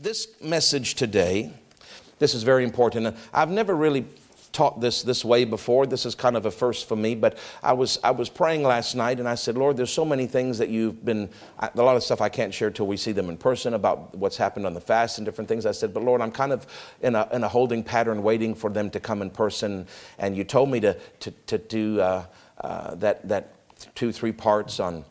this message today, this is very important. I've never really taught this this way before. This is kind of a first for me, but I was I was praying last night and I said, Lord, there's so many things that you've been a lot of stuff I can't share till we see them in person about what's happened on the fast and different things. I said, but Lord, I'm kind of in a in a holding pattern, waiting for them to come in person. And you told me to to to do uh, uh, that that two three parts on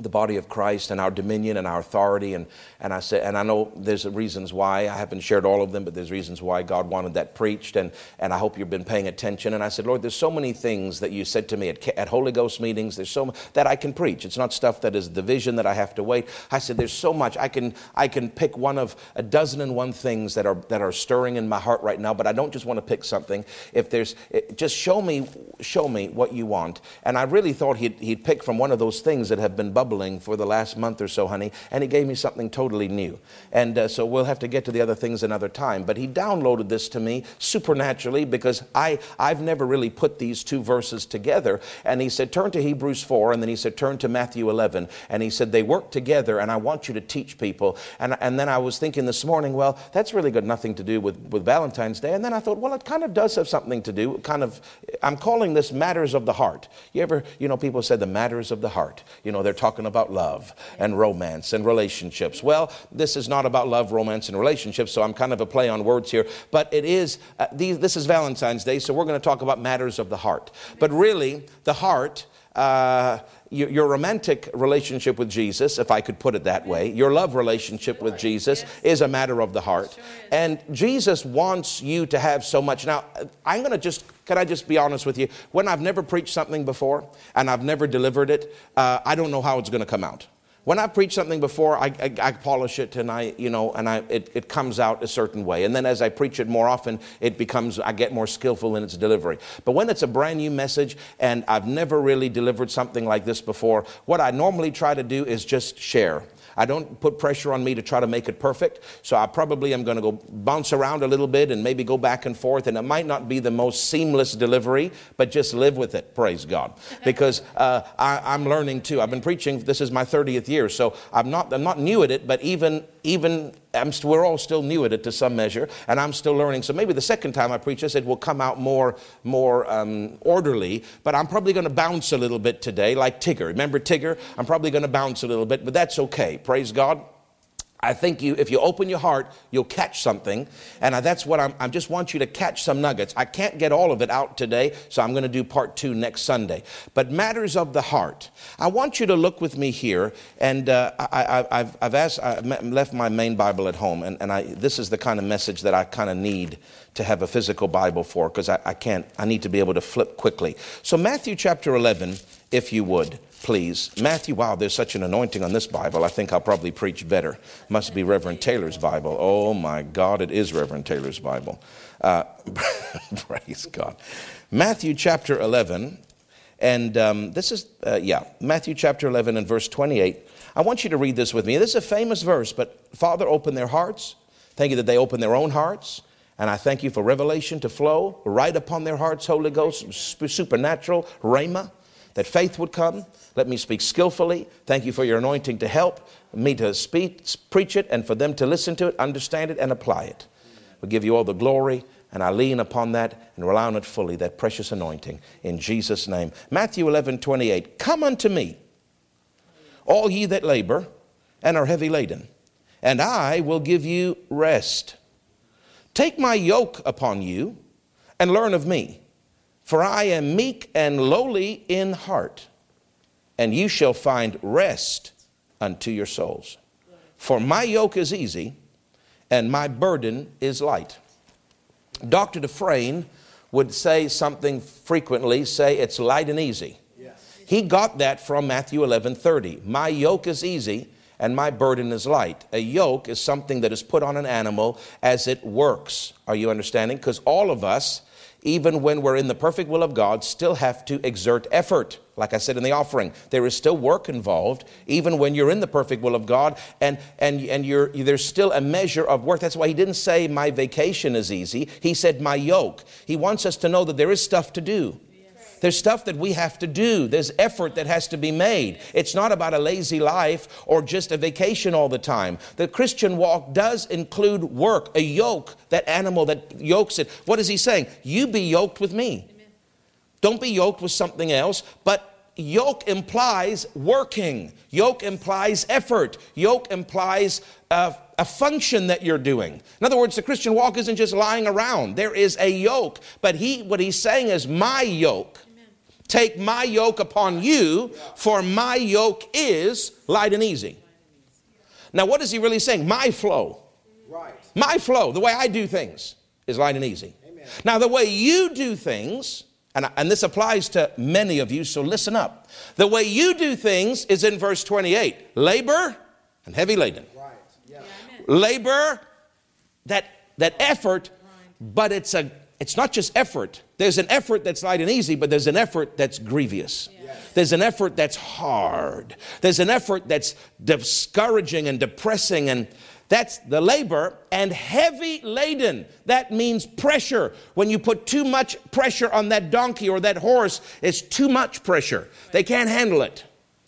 the body of Christ and our dominion and our authority. And, and I said, and I know there's reasons why. I haven't shared all of them, but there's reasons why God wanted that preached. And, and I hope you've been paying attention. And I said, Lord, there's so many things that you said to me at, at Holy Ghost meetings. There's so that I can preach. It's not stuff that is division that I have to wait. I said, there's so much. I can, I can pick one of a dozen and one things that are, that are stirring in my heart right now, but I don't just want to pick something. If there's, just show me, show me what you want. And I really thought he'd, he'd pick from one of those things that have been bubbling for the last month or so, honey, and he gave me something totally new. And uh, so we'll have to get to the other things another time. But he downloaded this to me supernaturally because I, I've never really put these two verses together. And he said, Turn to Hebrews 4, and then he said, Turn to Matthew 11. And he said, They work together, and I want you to teach people. And, and then I was thinking this morning, well, that's really got nothing to do with, with Valentine's Day. And then I thought, well, it kind of does have something to do, kind of, I'm calling this matters of the heart. You ever, you know, people say the matters of the heart. You know, they're talking talking about love and romance and relationships. Well, this is not about love, romance, and relationships, so I'm kind of a play on words here. But it is, uh, these, this is Valentine's Day, so we're going to talk about matters of the heart. But really, the heart. Uh, your, your, romantic relationship with Jesus, if I could put it that way, your love relationship with Jesus is a matter of the heart. And Jesus wants you to have so much. Now, I'm going to just, can I just be honest with you? When I've never preached something before and I've never delivered it, uh, I don't know how it's going to come out. When I preach something before, I, I, I, polish it and I, you know, and I, it, it comes out a certain way. And then as I preach it more often, it becomes, I get more skillful in its delivery. But when it's a brand new message and I've never really delivered something like this before, what I normally try to do is just share. I don't put pressure on me to try to make it perfect. So I probably am going to go bounce around a little bit and maybe go back and forth. And it might not be the most seamless delivery, but just live with it. Praise God. Because uh, I, am learning too. I've been preaching, this is my 30th year. So I'm not, I'm not new at it, but even, even We're all still new at it to some measure, and I'm still learning. So maybe the second time I preach this, it will come out more, more um, orderly. But I'm probably going to bounce a little bit today, like Tigger. Remember Tigger? I'm probably going to bounce a little bit, but that's okay. Praise God. I think you, if you open your heart, you'll catch something. And that's what I'm, I just want you to catch some nuggets. I can't get all of it out today, so I'm going to do part two next Sunday. But matters of the heart. I want you to look with me here. And uh, I, have I've asked, I left my main Bible at home. And, and I, this is the kind of message that I kind of need to have a physical Bible for because I, I can't, I need to be able to flip quickly. So, Matthew chapter 11, if you would please. Matthew, wow, there's such an anointing on this Bible. I think I'll probably preach better. Must be Reverend Taylor's Bible. Oh my God, it is Reverend Taylor's Bible. Uh, praise God. Matthew chapter 11, and um, this is, uh, yeah, Matthew chapter 11 and verse 28. I want you to read this with me. This is a famous verse, but Father, open their hearts. Thank you that they open their own hearts. And I thank you for revelation to flow right upon their hearts, Holy Ghost, supernatural, rhema that faith would come. Let me speak skillfully. Thank you for your anointing to help me to speak, preach it, and for them to listen to it, understand it, and apply it. We give you all the glory, and I lean upon that and rely on it fully, that precious anointing, in Jesus' name. Matthew 11, 28. Come unto me, all ye that labor and are heavy laden, and I will give you rest. Take my yoke upon you and learn of me for I am meek and lowly in heart, and you shall find rest unto your souls. For my yoke is easy, and my burden is light. Dr. Dufresne would say something frequently, say it's light and easy. He got that from Matthew 11 30. My yoke is easy and my burden is light. A yoke is something that is put on an animal as it works. Are you understanding? Because all of us, even when we're in the perfect will of God, still have to exert effort. Like I said in the offering, there is still work involved, even when you're in the perfect will of God, and, and, and you're, there's still a measure of work. That's why he didn't say, My vacation is easy. He said, My yoke. He wants us to know that there is stuff to do. There's stuff that we have to do. There's effort that has to be made. It's not about a lazy life or just a vacation all the time. The Christian walk does include work, a yoke, that animal that yokes it. What is he saying? You be yoked with me. Don't be yoked with something else, but yoke implies working. Yoke implies effort. Yoke implies uh, a function that you're doing. In other words, the Christian walk isn't just lying around. There is a yoke. But he, what he's saying is, my yoke. Amen. Take my yoke upon you, for my yoke is light and easy. Now, what is he really saying? My flow. Right. My flow, the way I do things, is light and easy. Amen. Now, the way you do things, and, and this applies to many of you, so listen up. The way you do things is in verse 28 labor and heavy laden. Right. Yeah. Labor, that, that effort, but it's, a, it's not just effort. There's an effort that's light and easy, but there's an effort that's grievous. Yes. There's an effort that's hard. There's an effort that's discouraging and depressing and that's the labor and heavy laden. That means pressure. When you put too much pressure on that donkey or that horse, it's too much pressure. They can't handle it.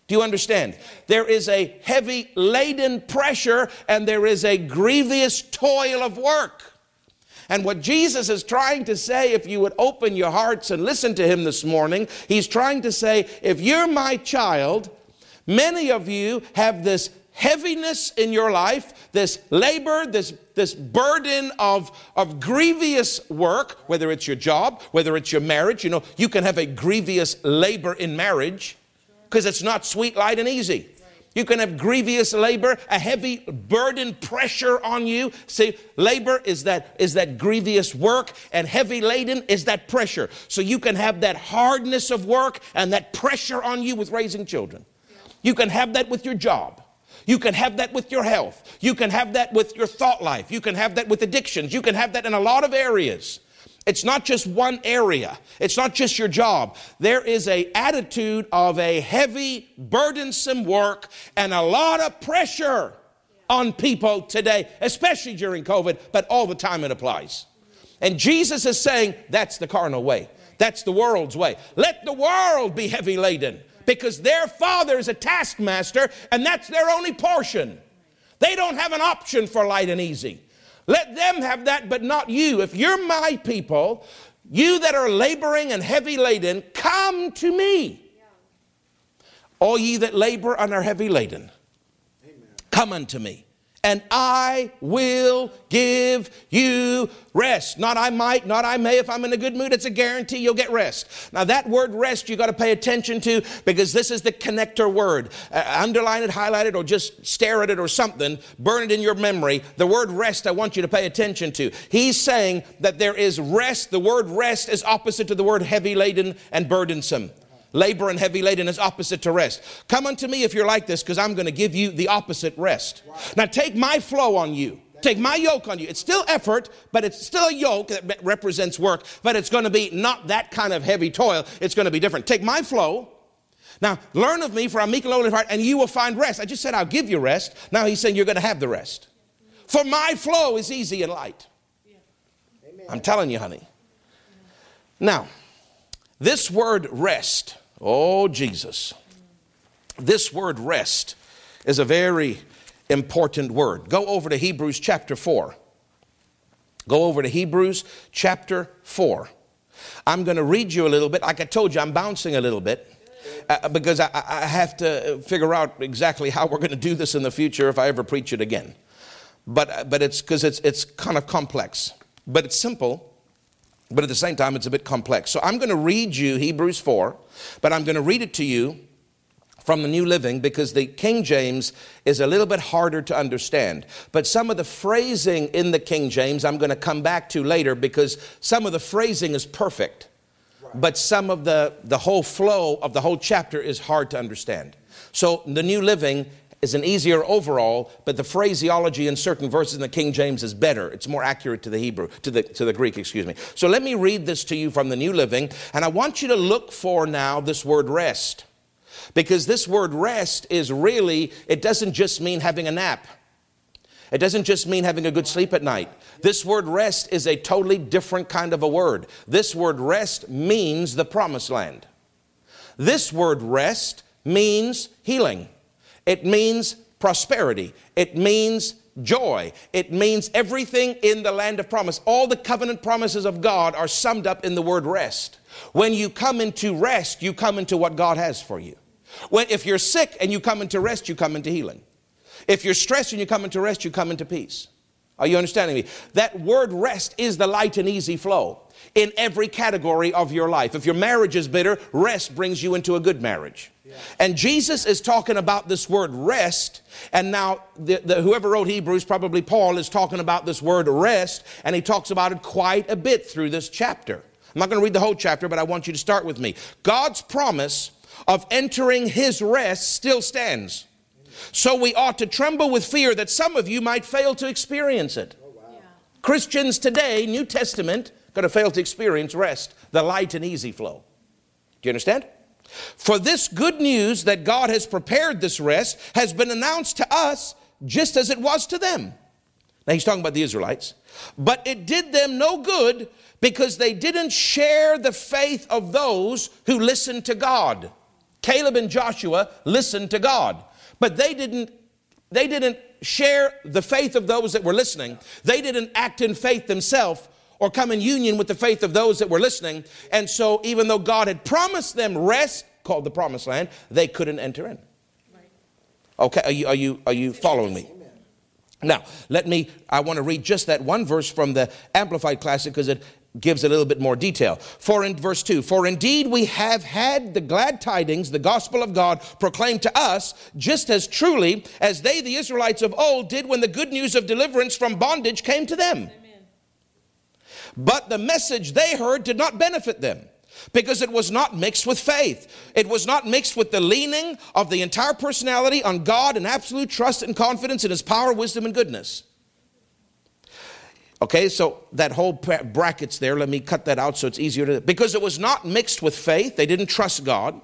Do you understand? There is a heavy laden pressure and there is a grievous toil of work. And what Jesus is trying to say, if you would open your hearts and listen to him this morning, he's trying to say, if you're my child, many of you have this heaviness in your life, this labor, this, this burden of, of grievous work, whether it's your job, whether it's your marriage, you know, you can have a grievous labor in marriage because it's not sweet, light, and easy. You can have grievous labor, a heavy burden pressure on you. See, labor is that is that grievous work, and heavy laden is that pressure. So you can have that hardness of work and that pressure on you with raising children. You can have that with your job. You can have that with your health. You can have that with your thought life. You can have that with addictions. You can have that in a lot of areas. It's not just one area. It's not just your job. There is a attitude of a heavy, burdensome work and a lot of pressure on people today, especially during COVID, but all the time it applies. And Jesus is saying that's the carnal way. That's the world's way. Let the world be heavy laden because their father is a taskmaster and that's their only portion. They don't have an option for light and easy. Let them have that, but not you. If you're my people, you that are laboring and heavy laden, come to me. All ye that labor and are heavy laden, come unto me and I will give you rest. Not I might, not I may. If I'm in a good mood, it's a guarantee you'll get rest. Now, that word rest you got to pay attention to because this is the connector word. Uh, underline it, highlight it, or just stare at it or something. Burn it in your memory. The word rest I want you to pay attention to. He's saying that there is rest. The word rest is opposite to the word heavy laden and burdensome. Labor and heavy laden is opposite to rest. Come unto me if you're like this, because I'm going to give you the opposite rest. Now take my flow on you. Take my yoke on you. It's still effort, but it's still a yoke that represents work, but it's going to be not that kind of heavy toil. It's going to be different. Take my flow. Now, learn of me, for I'm meek and lowly of heart, and you will find rest. I just said I'll give you rest. Now he's saying you're going to have the rest. For my flow is easy and light. I'm telling you, honey. Now, this word rest Oh, Jesus. This word rest is a very important word. Go over to Hebrews chapter 4. Go over to Hebrews chapter 4. I'm going to read you a little bit. Like I told you, I'm bouncing a little bit. Uh, because I, I, have to figure out exactly how we're going to do this in the future if I ever preach it again. But, but it's because it's, it's kind of complex. But it's simple but at the same time, it's a bit complex. So I'm going to read you Hebrews 4, but I'm going to read it to you from the New Living because the King James is a little bit harder to understand. But some of the phrasing in the King James I'm going to come back to later because some of the phrasing is perfect. But some of the, the whole flow of the whole chapter is hard to understand. So the New Living is an easier overall, but the phraseology in certain verses in the King James is better. It's more accurate to the Hebrew, to the, to the Greek, excuse me. So let me read this to you from the New Living, and I want you to look for now this word rest. Because this word rest is really, it doesn't just mean having a nap. It doesn't just mean having a good sleep at night. This word rest is a totally different kind of a word. This word rest means the promised land. This word rest means healing. It means prosperity. It means joy. It means everything in the land of promise. All the covenant promises of God are summed up in the word rest. When you come into rest, you come into what God has for you. When, if you're sick and you come into rest, you come into healing. If you're stressed and you come into rest, you come into peace. Are you understanding me? That word rest is the light and easy flow in every category of your life. If your marriage is bitter, rest brings you into a good marriage. And Jesus is talking about this word rest, and now the, the, whoever wrote Hebrews, probably Paul, is talking about this word rest, and he talks about it quite a bit through this chapter. I'm not going to read the whole chapter, but I want you to start with me. God's promise of entering his rest still stands. So we ought to tremble with fear that some of you might fail to experience it. Oh, wow. yeah. Christians today, New Testament, going to fail to experience rest, the light and easy flow. Do you understand? For this good news that God has prepared this rest has been announced to us just as it was to them. Now he's talking about the Israelites. But it did them no good because they didn't share the faith of those who listened to God. Caleb and Joshua listened to God, but they didn't they didn't share the faith of those that were listening. They didn't act in faith themselves or come in union with the faith of those that were listening. And so, even though God had promised them rest, called the promised land, they couldn't enter in. Okay, are you, are you, are you following me? Now, let me, I want to read just that one verse from the Amplified Classic because it gives a little bit more detail. For in verse 2, for indeed we have had the glad tidings, the gospel of God, proclaimed to us, just as truly as they, the Israelites of old, did when the good news of deliverance from bondage came to them. But the message they heard did not benefit them because it was not mixed with faith. It was not mixed with the leaning of the entire personality on God and absolute trust and confidence in His power, wisdom, and goodness. Okay, so that whole brackets there, let me cut that out so it's easier to. Because it was not mixed with faith, they didn't trust God.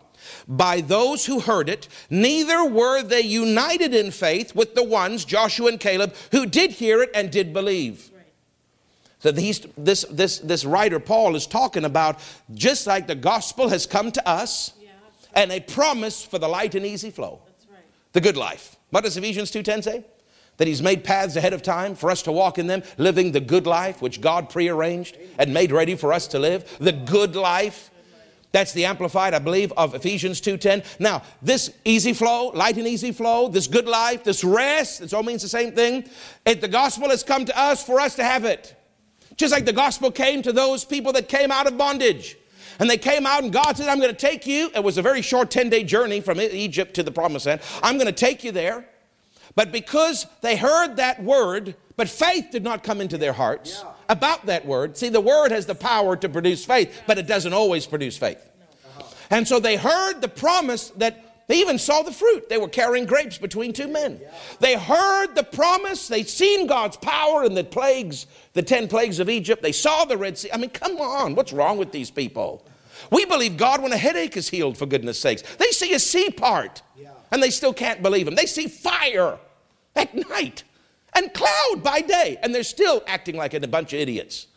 By those who heard it, neither were they united in faith with the ones, Joshua and Caleb, who did hear it and did believe. So he's, this, this, this writer, Paul, is talking about just like the gospel has come to us yeah, and a promise for the light and easy flow. Right. The good life. What does Ephesians 2.10 say? That he's made paths ahead of time for us to walk in them, living the good life which God prearranged and made ready for us to live. The good life. That's the amplified, I believe, of Ephesians 2.10. Now, this easy flow, light and easy flow, this good life, this rest, it all means the same thing. It, the gospel has come to us for us to have it. Just like the gospel came to those people that came out of bondage. And they came out, and God said, I'm going to take you. It was a very short 10 day journey from Egypt to the promised land. I'm going to take you there. But because they heard that word, but faith did not come into their hearts yeah. about that word. See, the word has the power to produce faith, but it doesn't always produce faith. Uh-huh. And so they heard the promise that they even saw the fruit. They were carrying grapes between two men. They heard the promise. They seen God's power in the plagues, the 10 plagues of Egypt. They saw the Red Sea. I mean, come on. What's wrong with these people? We believe God when a headache is healed, for goodness sakes. They see a sea part and they still can't believe Him. They see fire at night and cloud by day and they're still acting like a bunch of idiots.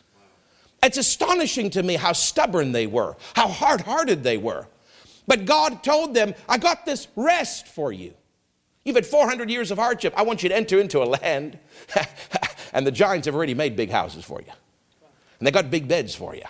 It's astonishing to me how stubborn they were, how hard hearted they were. But God told them, I got this rest for you. You've had 400 years of hardship. I want you to enter into a land. and the giants have already made big houses for you. And they got big beds for you.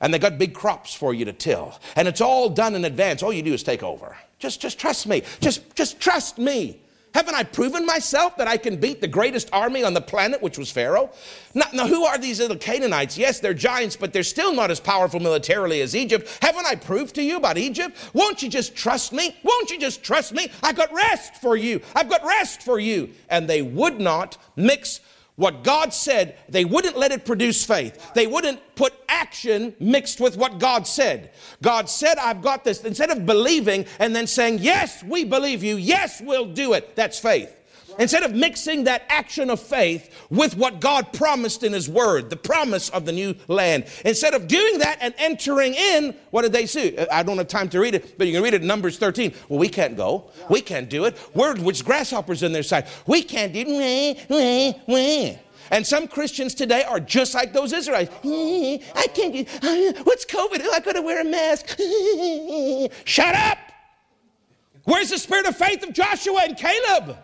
And they got big crops for you to till. And it's all done in advance. All you do is take over. Just, just trust me. Just, just trust me. Haven't I proven myself that I can beat the greatest army on the planet, which was Pharaoh? Now, now, who are these little Canaanites? Yes, they're giants, but they're still not as powerful militarily as Egypt. Haven't I proved to you about Egypt? Won't you just trust me? Won't you just trust me? I've got rest for you. I've got rest for you. And they would not mix what God said, they wouldn't let it produce faith. They wouldn't put action mixed with what God said. God said, I've got this. Instead of believing and then saying, Yes, we believe you. Yes, we'll do it. That's faith. Instead of mixing that action of faith with what God promised in His Word, the promise of the new land, instead of doing that and entering in, what did they see? Uh, I don't have time to read it, but you can read it in Numbers 13. Well, we can't go. We can't do it. We're with grasshoppers in their side. We can't do it. And some Christians today are just like those Israelites. I can't do, what's COVID? Oh, I gotta wear a mask. Shut up! Where's the spirit of faith of Joshua and Caleb?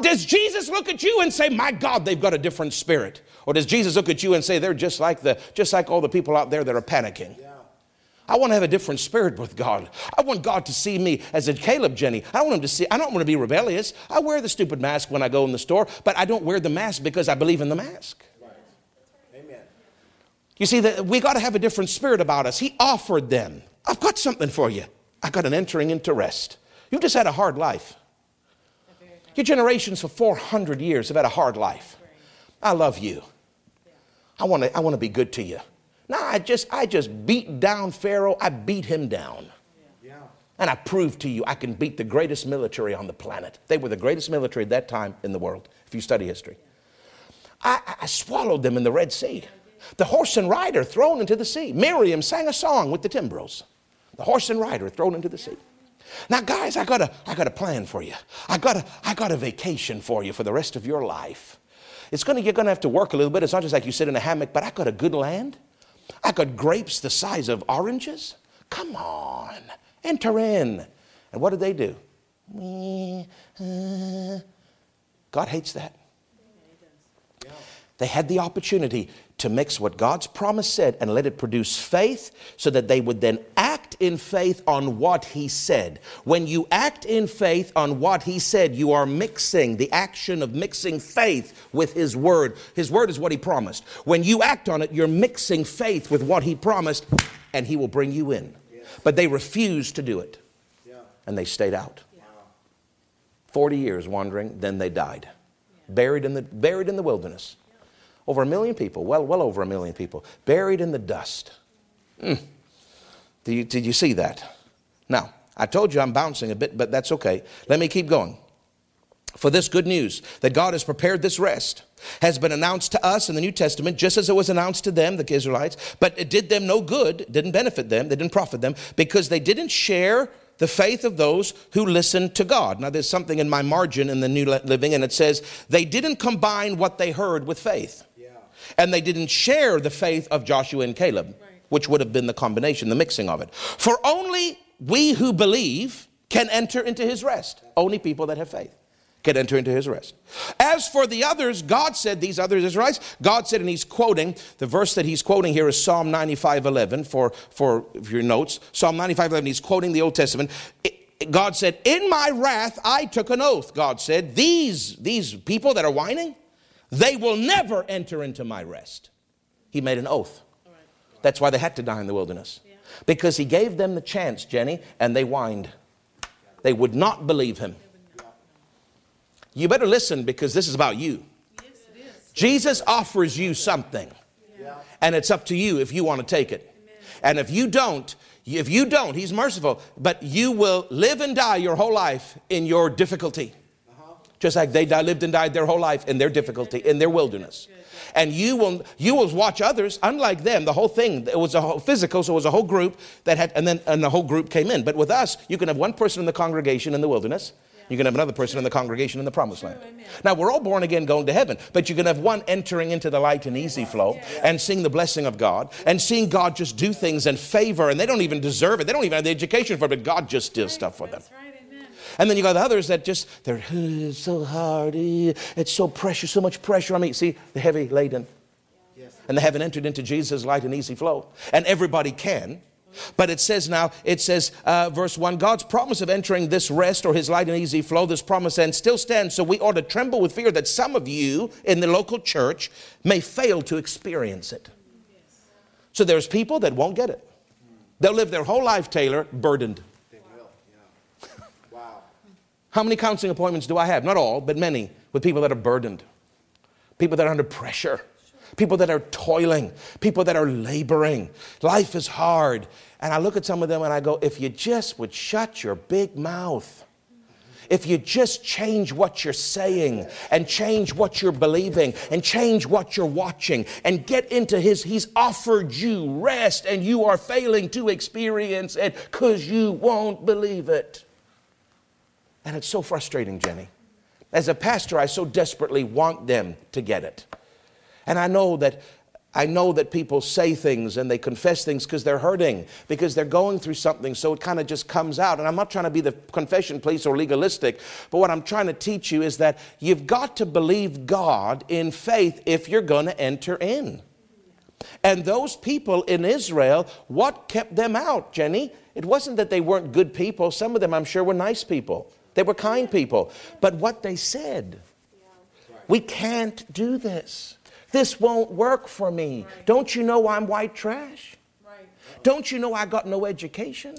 Does Jesus look at you and say, "My God, they've got a different spirit," or does Jesus look at you and say, "They're just like the just like all the people out there that are panicking"? Yeah. I want to have a different spirit with God. I want God to see me as a Caleb Jenny. I want him to see. I don't want to be rebellious. I wear the stupid mask when I go in the store, but I don't wear the mask because I believe in the mask. Right. Amen. You see that we got to have a different spirit about us. He offered them. I've got something for you. I've got an entering into rest. You've just had a hard life. Your generations for 400 years have had a hard life. I love you. I want to I want to be good to you. Now I just I just beat down Pharaoh. I beat him down. And I proved to you I can beat the greatest military on the planet. They were the greatest military at that time in the world, if you study history. I, I swallowed them in the Red Sea. The horse and rider thrown into the sea. Miriam sang a song with the timbrels. The horse and rider thrown into the sea. Now, guys, I got a, I got a plan for you. I got a, I got a vacation for you for the rest of your life. It's gonna, you're gonna have to work a little bit. It's not just like you sit in a hammock, but I got a good land. I got grapes the size of oranges. Come on, enter in. And what did they do? God hates that. They had the opportunity to mix what God's promise said and let it produce faith so that they would then act in faith on what He said. When you act in faith on what He said, you are mixing the action of mixing faith with His Word. His Word is what He promised. When you act on it, you're mixing faith with what He promised, and He will bring you in. But they refused to do it, and they stayed out. 40 years wandering, then they died, buried in the, buried in the wilderness. Over a million people, well, well over a million people, buried in the dust. Mm. Did, you, did you see that? Now, I told you I'm bouncing a bit, but that's okay. Let me keep going. For this good news that God has prepared this rest has been announced to us in the New Testament, just as it was announced to them, the Israelites, but it did them no good, didn't benefit them, they didn't profit them, because they didn't share the faith of those who listened to God. Now, there's something in my margin in the New Living, and it says they didn't combine what they heard with faith and they didn't share the faith of Joshua and Caleb, right. Which would have been the combination, the mixing of it. For only we who believe can enter into his rest. Only people that have faith can enter into his rest. As for the others, God said, these other Israelites, God said, and he's quoting, the verse that he's quoting here is Psalm 95 11 for, for your notes. Psalm 95 11, he's quoting the Old Testament. God said, In my wrath I took an oath. God said, These, these people that are whining, they will never enter into my rest. He made an oath. That's why they had to die in the wilderness. Because he gave them the chance, Jenny, and they whined. They would not believe him. You better listen because this is about you. Jesus offers you something, and it's up to you if you want to take it. And if you don't, if you don't, he's merciful, but you will live and die your whole life in your difficulty uh-huh. just like they lived and died their whole life in their difficulty, in their wilderness. And you will, you will watch others, unlike them, the whole thing, it was a whole physical, so it was a whole group that had, and then and the whole group came in. But with us, you can have one person in the congregation in the wilderness, you can have another person in the congregation in the promised land. Now, we're all born again going to heaven, but you can have one entering into the light and easy flow and seeing the blessing of God and seeing God just do things and favor, and they don't even deserve it. They don't even have the education for it, but God just does stuff for them. And then you got the others that just, they're so hard. It's so pressure, so much pressure on me. See, the heavy laden. Yes. And they haven't entered into Jesus' light and easy flow. And everybody can. But it says now, it says, uh, verse 1 God's promise of entering this rest or his light and easy flow, this promise and still stands. So we ought to tremble with fear that some of you in the local church may fail to experience it. So there's people that won't get it. They'll live their whole life, Taylor, burdened. How many counseling appointments do I have? Not all, but many, with people that are burdened, people that are under pressure, people that are toiling, people that are laboring. Life is hard. And I look at some of them and I go, if you just would shut your big mouth, if you just change what you're saying and change what you're believing and change what you're watching and get into His, He's offered you rest and you are failing to experience it because you won't believe it. And it's so frustrating, Jenny. As a pastor, I so desperately want them to get it. And I know that I know that people say things and they confess things because they're hurting, because they're going through something, so it kind of just comes out. And I'm not trying to be the confession police or legalistic, but what I'm trying to teach you is that you've got to believe God in faith if you're going to enter in. And those people in Israel, what kept them out, Jenny? It wasn't that they weren't good people. Some of them, I'm sure, were nice people. They were kind people. But what they said, we can't do this. This won't work for me. Don't you know I'm white trash? Don't you know I got no education?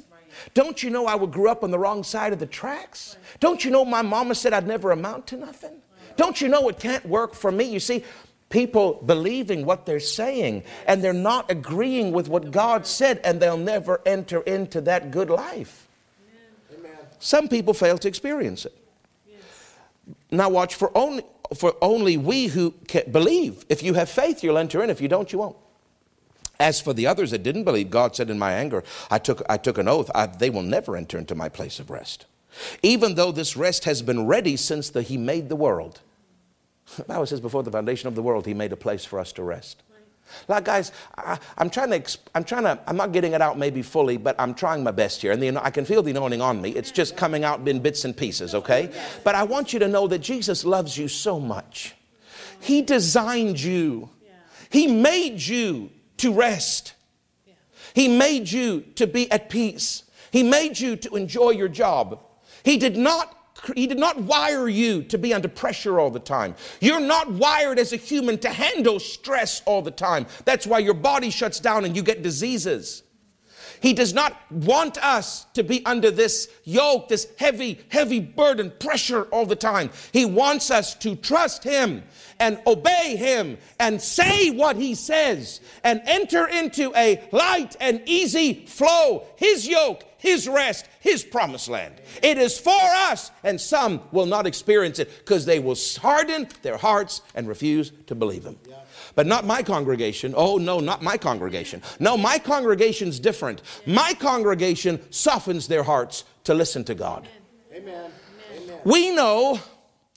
Don't you know I grew up on the wrong side of the tracks? Don't you know my mama said I'd never amount to nothing? Don't you know it can't work for me? You see, people believing what they're saying and they're not agreeing with what God said and they'll never enter into that good life. Some people fail to experience it. Yes. Now watch for only for only we who believe. If you have faith, you'll enter in. If you don't, you won't. As for the others that didn't believe, God said in my anger, I took, I took an oath, I, they will never enter into my place of rest. Even though this rest has been ready since the, He made the world. The Bible says before the foundation of the world, He made a place for us to rest. Like, guys, I, am trying to, I'm trying to, I'm not getting it out maybe fully, but I'm trying my best here. And the, I can feel the anointing on me. It's just coming out in bits and pieces, okay? But I want you to know that Jesus loves you so much. He designed you, He made you to rest, He made you to be at peace, He made you to enjoy your job. He did not he did not wire you to be under pressure all the time. You're not wired as a human to handle stress all the time. That's why your body shuts down and you get diseases. He does not want us to be under this yoke, this heavy, heavy burden, pressure all the time. He wants us to trust Him and obey Him and say what He says and enter into a light and easy flow. His yoke, His rest, His promised land. It is for us, and some will not experience it because they will harden their hearts and refuse to believe Him. But not my congregation. Oh, no, not my congregation. No, my congregation's different. My congregation softens their hearts to listen to God. Amen. Amen. We know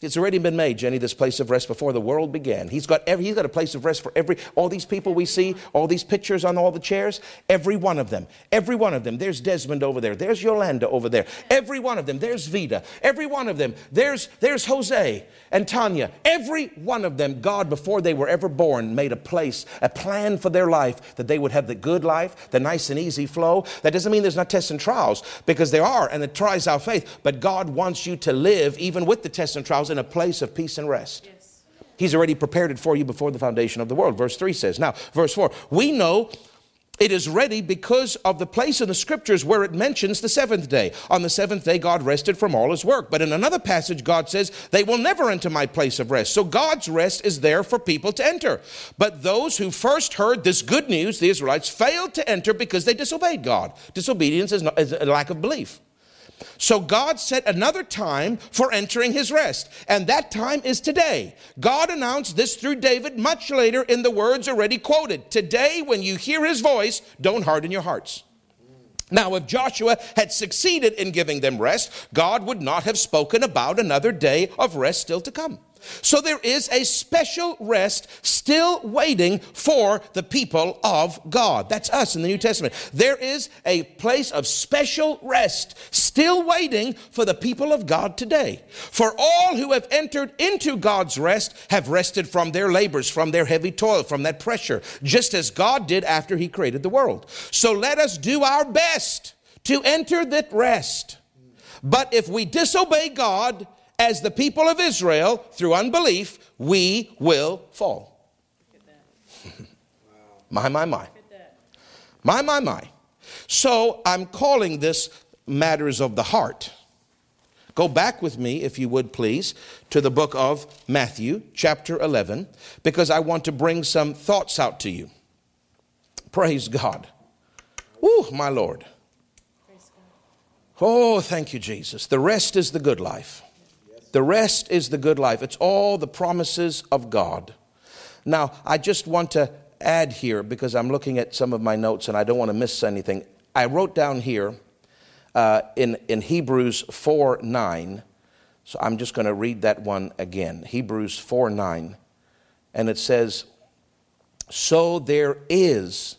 it's already been made, Jenny, this place of rest before the world began. He's got, every, he's got a place of rest for every, all these people we see, all these pictures on all the chairs, every one of them. Every one of them. There's Desmond over there. There's Yolanda over there. Every one of them. There's Vida. Every one of them. There's, there's Jose and Tanya. Every one of them, God, before they were ever born, made a place, a plan for their life that they would have the good life, the nice and easy flow. That doesn't mean there's not tests and trials, because there are, and it tries our faith. But God wants you to live, even with the tests and trials, in a place of peace and rest. Yes. He's already prepared it for you before the foundation of the world. Verse 3 says, Now, verse 4, we know it is ready because of the place in the scriptures where it mentions the seventh day. On the seventh day, God rested from all his work. But in another passage, God says, They will never enter my place of rest. So God's rest is there for people to enter. But those who first heard this good news, the Israelites, failed to enter because they disobeyed God. Disobedience is, not, is a lack of belief. So God set another time for entering his rest, and that time is today. God announced this through David much later in the words already quoted. Today, when you hear his voice, don't harden your hearts. Now, if Joshua had succeeded in giving them rest, God would not have spoken about another day of rest still to come. So there is a special rest still waiting for the people of God. That's us in the New Testament. There is a place of special rest still waiting for the people of God today. For all who have entered into God's rest have rested from their labors, from their heavy toil, from that pressure, just as God did after He created the world. So let us do our best to enter that rest. But if we disobey God, as the people of Israel, through unbelief, we will fall. my, my, my. My, my, my. So I'm calling this matters of the heart. Go back with me, if you would please, to the book of Matthew, chapter 11, because I want to bring some thoughts out to you. Praise God. Woo, my Lord. Oh, thank you, Jesus. The rest is the good life. The rest is the good life. It's all the promises of God. Now, I just want to add here because I'm looking at some of my notes and I don't want to miss anything. I wrote down here uh, in, in Hebrews 4 9. So I'm just going to read that one again. Hebrews 4 9. And it says, So there is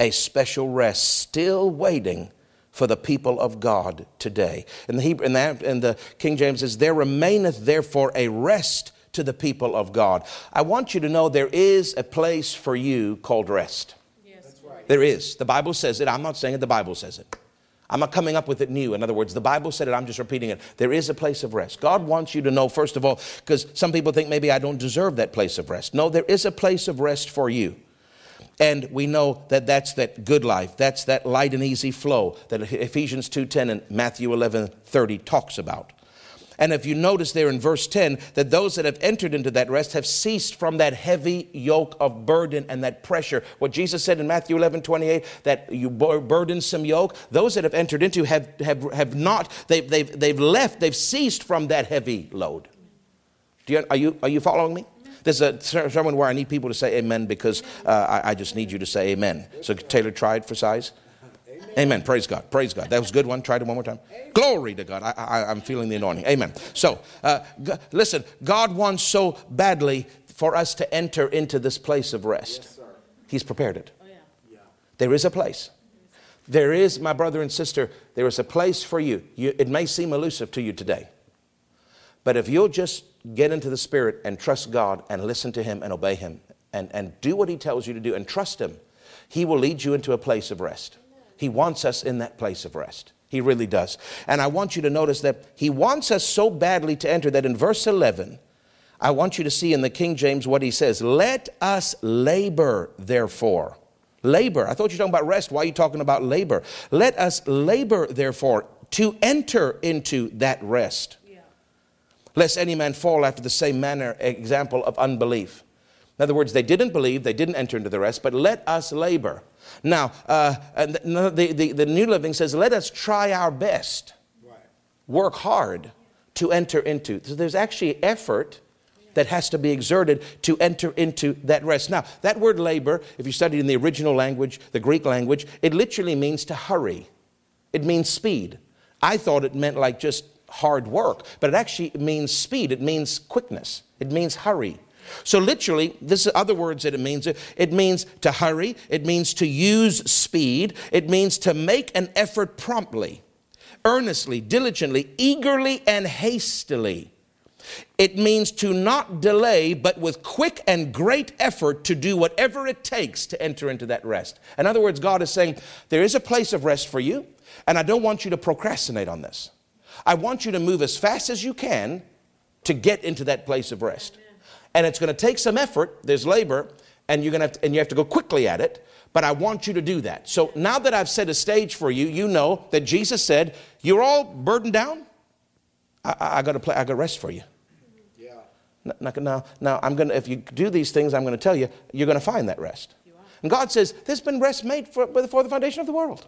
a special rest still waiting for the people of God today. In the, Hebrew, in the, in the King James says, There remaineth therefore a rest to the people of God. I want you to know there is a place for you called rest. Yes, right. There is. The Bible says it. I'm not saying it, the Bible says it. I'm not coming up with it new. In other words, the Bible said it, I'm just repeating it. There is a place of rest. God wants you to know, first of all, because some people think maybe I don't deserve that place of rest. No, there is a place of rest for you. And we know that that's that good life. That's that light and easy flow that Ephesians 2:10 and Matthew 11:30 talks about. And if you notice there in verse 10, that those that have entered into that rest have ceased from that heavy yoke of burden and that pressure. What Jesus said in Matthew 11, 28, that you burdensome yoke, those that have entered into have, have, have not, they've, they've, they've left, they've ceased from that heavy load. Do you, are, you, are you following me? There's a sermon where I need people to say amen because uh, I, I just need you to say amen. So Taylor tried for size. Amen. Praise God. Praise God. That was a good one. Try it one more time. Amen. Glory to God. I, am feeling the anointing. Amen. So, uh, g- listen, God wants so badly for us to enter into this place of rest. Yes, He's prepared it. Oh, yeah. Yeah. There is a place. There is, my brother and sister, there is a place for you. you. It may seem elusive to you today, but if you'll just get into the Spirit and trust God and listen to Him and obey Him and, and do what He tells you to do and trust Him, He will lead you into a place of rest. He wants us in that place of rest. He really does. And I want you to notice that He wants us so badly to enter that in verse 11, I want you to see in the King James what He says Let us labor, therefore. Labor. I thought you were talking about rest. Why are you talking about labor? Let us labor, therefore, to enter into that rest. Lest any man fall after the same manner, example of unbelief. In other words, they didn't believe, they didn't enter into the rest, but let us labor. Now, uh, the, the, the, New Living says, let us try our best, work hard to enter into. So there's actually effort that has to be exerted to enter into that rest. Now, that word labor, if you study in the original language, the Greek language, it literally means to hurry, it means speed. I thought it meant like just hard work, but it actually means speed, it means quickness, it means hurry. So, literally, this is other words that it means. It means to hurry, it means to use speed, it means to make an effort promptly, earnestly, diligently, eagerly, and hastily. It means to not delay, but with quick and great effort to do whatever it takes to enter into that rest. In other words, God is saying, There is a place of rest for you, and I don't want you to procrastinate on this. I want you to move as fast as you can to get into that place of rest and it's going to take some effort. There's labor, and you're going to, to and you have to go quickly at it. But I want you to do that. So now that I've set a stage for you, you know that Jesus said, "You're all burdened down. I, I, I got to play. I got to rest for you." Yeah. Now, now, now I'm going to. If you do these things, I'm going to tell you, you're going to find that rest. And God says, "There's been rest made for, before the foundation of the world.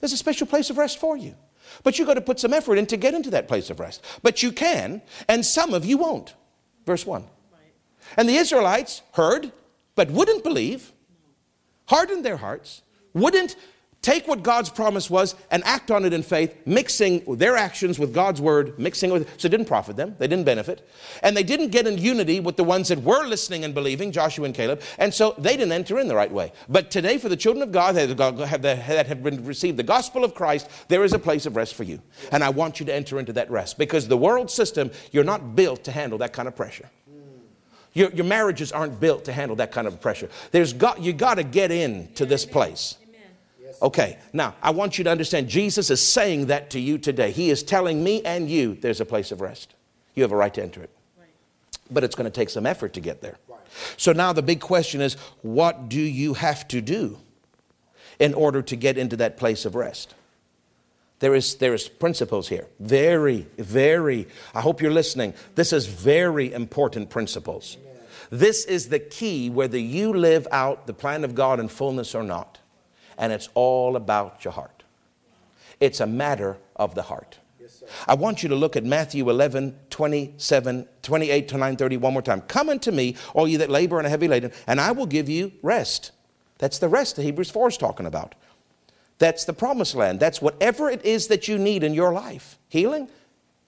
There's a special place of rest for you." But you've got to put some effort in to get into that place of rest. But you can, and some of you won't. Verse 1. And the Israelites heard, but wouldn't believe, hardened their hearts, wouldn't take what God's promise was and act on it in faith, mixing their actions with God's word, mixing with so it didn't profit them, they didn't benefit. And they didn't get in unity with the ones that were listening and believing, Joshua and Caleb, and so they didn't enter in the right way. But today, for the children of God that have been received the gospel of Christ, there is a place of rest for you. And I want you to enter into that rest because the world system, you're not built to handle that kind of pressure. Your, your marriages aren't built to handle that kind of pressure. There's got, you got to get in to this place. Okay, now I want you to understand Jesus is saying that to you today. He is telling me and you there's a place of rest. You have a right to enter it. But it's going to take some effort to get there. So now the big question is what do you have to do in order to get into that place of rest? There is, there is principles here. Very, very, I hope you're listening. This is very important principles. This is the key whether you live out the plan of God in fullness or not. And it's all about your heart. It's a matter of the heart. I want you to look at Matthew 11, 27, 28 to 9, 30 one more time. Come unto me, all you that labor and are heavy laden, and I will give you rest. That's the rest that Hebrews 4 is talking about. That's the promised land. That's whatever it is that you need in your life healing,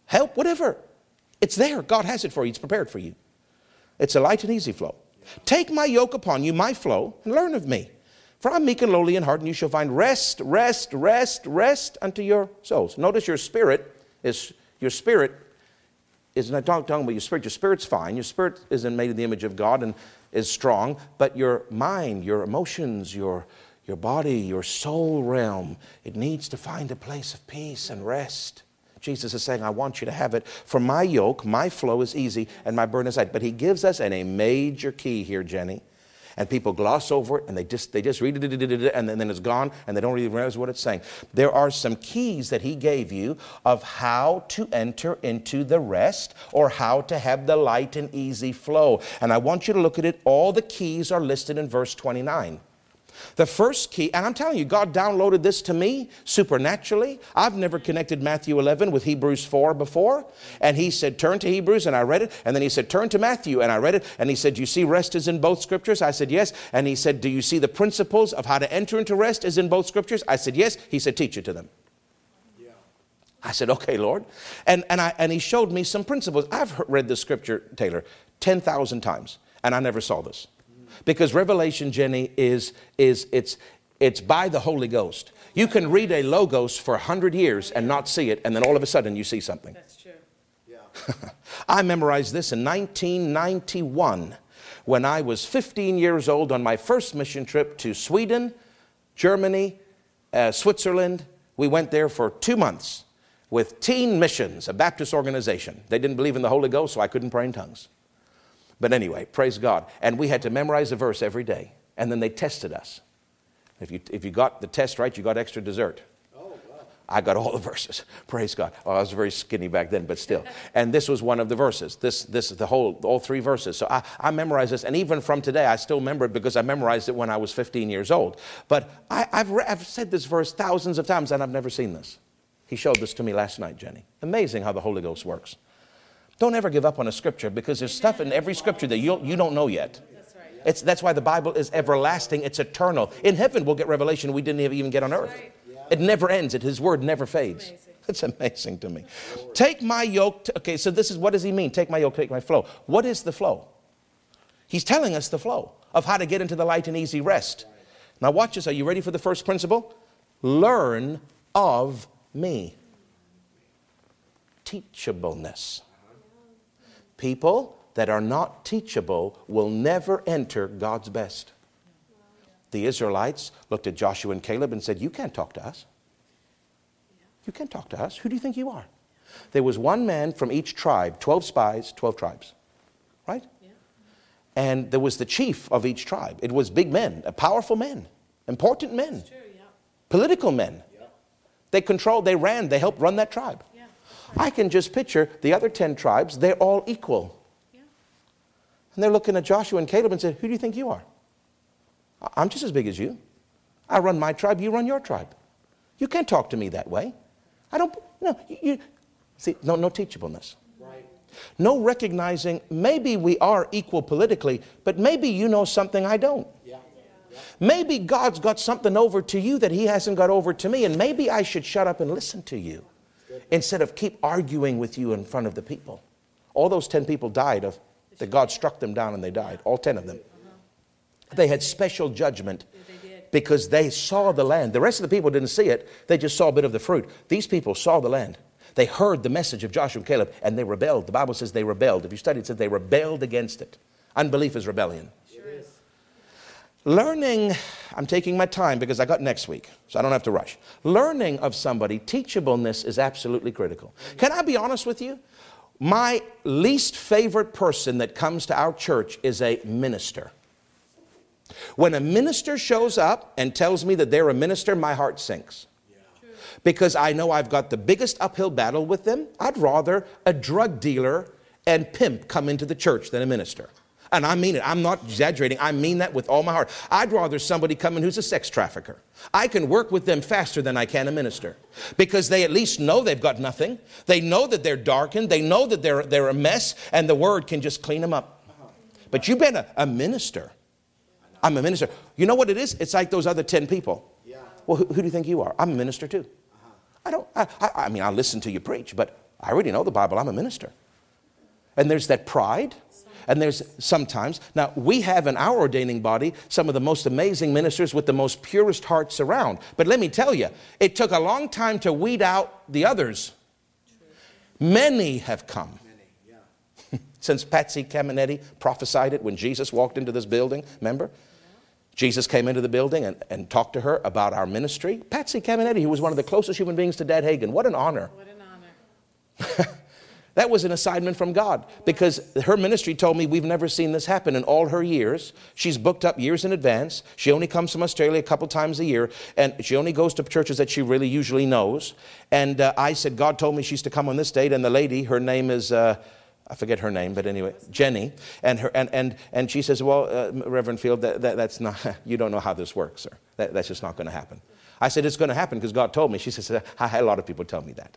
help, whatever. It's there. God has it for you, it's prepared for you. It's a light and easy flow. Take my yoke upon you, my flow, and learn of me. For I'm meek and lowly in heart, and you shall find rest, rest, rest, rest unto your souls. Notice your spirit is your spirit is not talking about your spirit. Your spirit's fine. Your spirit isn't made in the image of God and is strong, but your mind, your emotions, your your body, your soul realm, it needs to find a place of peace and rest. Jesus is saying, I want you to have it. For my yoke, my flow is easy, and my burden is light. But he gives us and a major key here, Jenny and people gloss over it and they just, they just read it and then, it's gone and they don't really realize what it's saying. There are some keys that he gave you of how to enter into the rest or how to have the light and easy flow. And I want you to look at it. All the keys are listed in verse 29. The first key, and I'm telling you, God downloaded this to me supernaturally. I've never connected Matthew 11 with Hebrews 4 before. And He said, Turn to Hebrews, and I read it. And then He said, Turn to Matthew, and I read it. And He said, You see, rest is in both scriptures? I said, Yes. And He said, Do you see the principles of how to enter into rest is in both scriptures? I said, Yes. He said, Teach it to them. I said, okay, Lord. And, and, I, and he showed me some principles. I've read the scripture, Taylor, 10,000 times, and I never saw this. Because Revelation, Jenny, is, is it's, it's by the Holy Ghost. You can read a logos for 100 years and not see it, and then all of a sudden you see something. That's true. Yeah. I memorized this in 1991 when I was 15 years old on my first mission trip to Sweden, Germany, uh, Switzerland. We went there for two months with Teen Missions, a Baptist organization. They didn't believe in the Holy Ghost, so I couldn't pray in tongues. But anyway, praise God. And we had to memorize a verse every day. And then they tested us. If you, if you got the test right, you got extra dessert. I got all the verses. Praise God. Well, I was very skinny back then, but still. And this was one of the verses. This, this is the whole, all three verses. So I, I memorized this, and even from today, I still remember it because I memorized it when I was 15 years old. But I, have re- I've said this verse thousands of times, and I've never seen this. He showed this to me last night, Jenny. Amazing how the Holy Ghost works. Don't ever give up on a scripture because there's stuff in every scripture that you, you don't know yet. It's, that's why the Bible is everlasting, it's eternal. In heaven, we'll get revelation we didn't even get on earth. It never ends, it, His word never fades. It's amazing to me. Take my yoke. To, okay, so this is what does he mean? Take my yoke, take my flow. What is the flow? He's telling us the flow of how to get into the light and easy rest. Now, watch this. Are you ready for the first principle? Learn of me. Teachableness. People that are not teachable will never enter God's best. The Israelites looked at Joshua and Caleb and said, You can't talk to us. You can't talk to us. Who do you think you are? There was one man from each tribe, 12 spies, 12 tribes, right? Yeah. And there was the chief of each tribe. It was big men, uh, powerful men, important men, true, yeah. political men. Yeah. They controlled, they ran, they helped run that tribe. I can just picture the other 10 tribes, they're all equal. Yeah. And they're looking at Joshua and Caleb and said, Who do you think you are? I'm just as big as you. I run my tribe, you run your tribe. You can't talk to me that way. I don't, no, you, see, no, no teachableness. Right. No recognizing maybe we are equal politically, but maybe you know something I don't. Yeah. Yeah. Maybe God's got something over to you that He hasn't got over to me, and maybe I should shut up and listen to you instead of keep arguing with you in front of the people. All those 10 people died of that God struck them down and they died, all 10 of them. They had special judgment because they saw the land. The rest of the people didn't see it, they just saw a bit of the fruit. These people saw the land. They heard the message of Joshua and Caleb and they rebelled. The Bible says they rebelled. If you study it, it says they rebelled against it. Unbelief is rebellion. Learning, I'm taking my time because I got next week, so I don't have to rush. Learning of somebody, teachableness is absolutely critical. Can I be honest with you? My least favorite person that comes to our church is a minister. When a minister shows up and tells me that they're a minister, my heart sinks. Because I know I've got the biggest uphill battle with them. I'd rather a drug dealer and pimp come into the church than a minister. And I mean it. I'm not exaggerating. I mean that with all my heart. I'd rather somebody come in who's a sex trafficker. I can work with them faster than I can a minister because they at least know they've got nothing. They know that they're darkened. They know that they're, they're a mess, and the word can just clean them up. But you've been a, a minister. I'm a minister. You know what it is? It's like those other 10 people. Yeah. Well, who, who do you think you are? I'm a minister too. Uh-huh. I don't, I, I, I mean, I listen to you preach, but I already know the Bible. I'm a minister. And there's that pride. And there's sometimes, now we have in our ordaining body some of the most amazing ministers with the most purest hearts around. But let me tell you, it took a long time to weed out the others. Many have come. Since Patsy Cameneti prophesied it when Jesus walked into this building, remember? Jesus came into the building and, and talked to her about our ministry. Patsy Cameneti, who was one of the closest human beings to Dad Hagin, what an honor. What an honor. That was an assignment from God because her ministry told me we've never seen this happen in all her years. She's booked up years in advance. She only comes from Australia a couple times a year, and she only goes to churches that she really usually knows. And uh, I said, God told me she's to come on this date, and the lady, her name is. Uh, I forget her name, but anyway, Jenny. And, her, and, and, and she says, Well, uh, Reverend Field, that, that, that's not, you don't know how this works, sir. That, that's just not going to happen. I said, It's going to happen because God told me. She says, a lot of people tell me that.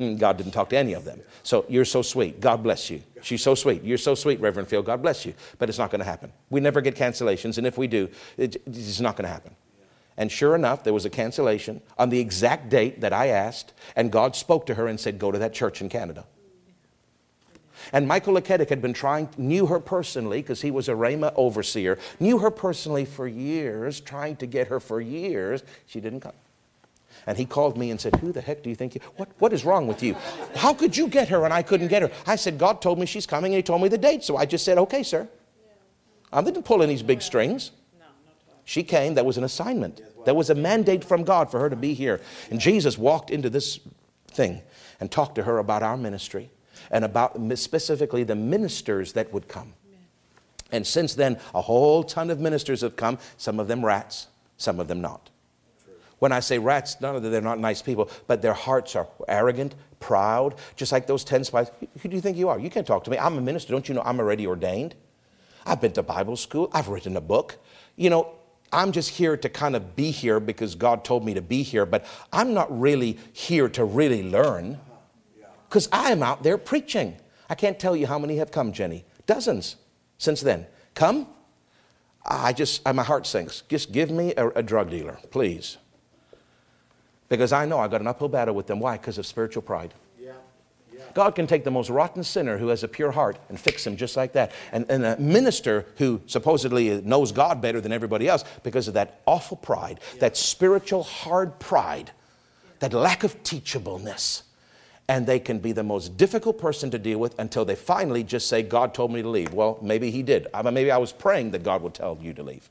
Mm, God didn't talk to any of them. So you're so sweet. God bless you. She's so sweet. You're so sweet, Reverend Phil. God bless you. But it's not going to happen. We never get cancellations, and if we do, it, it's not going to happen. And sure enough, there was a cancellation on the exact date that I asked, and God spoke to her and said, Go to that church in Canada. And Michael Leketic had been trying, knew her personally because he was a Rhema overseer, knew her personally for years, trying to get her for years. She didn't come. And he called me and said, Who the heck do you think you, what, what is wrong with you? How could you get her and I couldn't get her? I said, God told me she's coming and he told me the date. So I just said, Okay, sir. I didn't pull any big strings. She came, that was an assignment. There was a mandate from God for her to be here. And Jesus walked into this thing and talked to her about our ministry and about specifically the ministers that would come. And since then, a whole ton of ministers have come, some of them rats, some of them not. When I say rats, none of them, they're not nice people, but their hearts are arrogant, proud, just like those 10 spies. Who do you think you are? You can't talk to me. I'm a minister. Don't you know I'm already ordained? I've been to Bible school. I've written a book. You know, I'm just here to kind of be here because God told me to be here, but I'm not really here to really learn because I'm out there preaching. I can't tell you how many have come, Jenny. Dozens since then. Come. I just, my heart sinks. Just give me a, a drug dealer, please. Because I know I've got an uphill battle with them. Why? Because of spiritual pride. Yeah. Yeah. God can take the most rotten sinner who has a pure heart and fix him just like that. And, and a minister who supposedly knows God better than everybody else because of that awful pride, yeah. that spiritual hard pride, that lack of teachableness. And they can be the most difficult person to deal with until they finally just say, God told me to leave. Well, maybe He did. Maybe I was praying that God would tell you to leave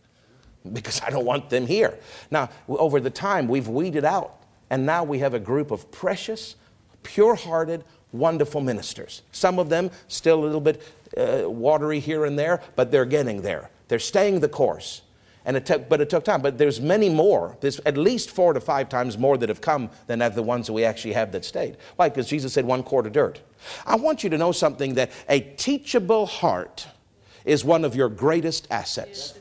because I don't want them here. Now, over the time, we've weeded out and now we have a group of precious, pure hearted, wonderful ministers. Some of them still a little bit uh, watery here and there, but they're getting there. They're staying the course. And it took, but it took time. But there's many more. There's at least four to five times more that have come than have the ones that we actually have that stayed. Why? Because Jesus said one quart of dirt. I want you to know something that a teachable heart is one of your greatest assets.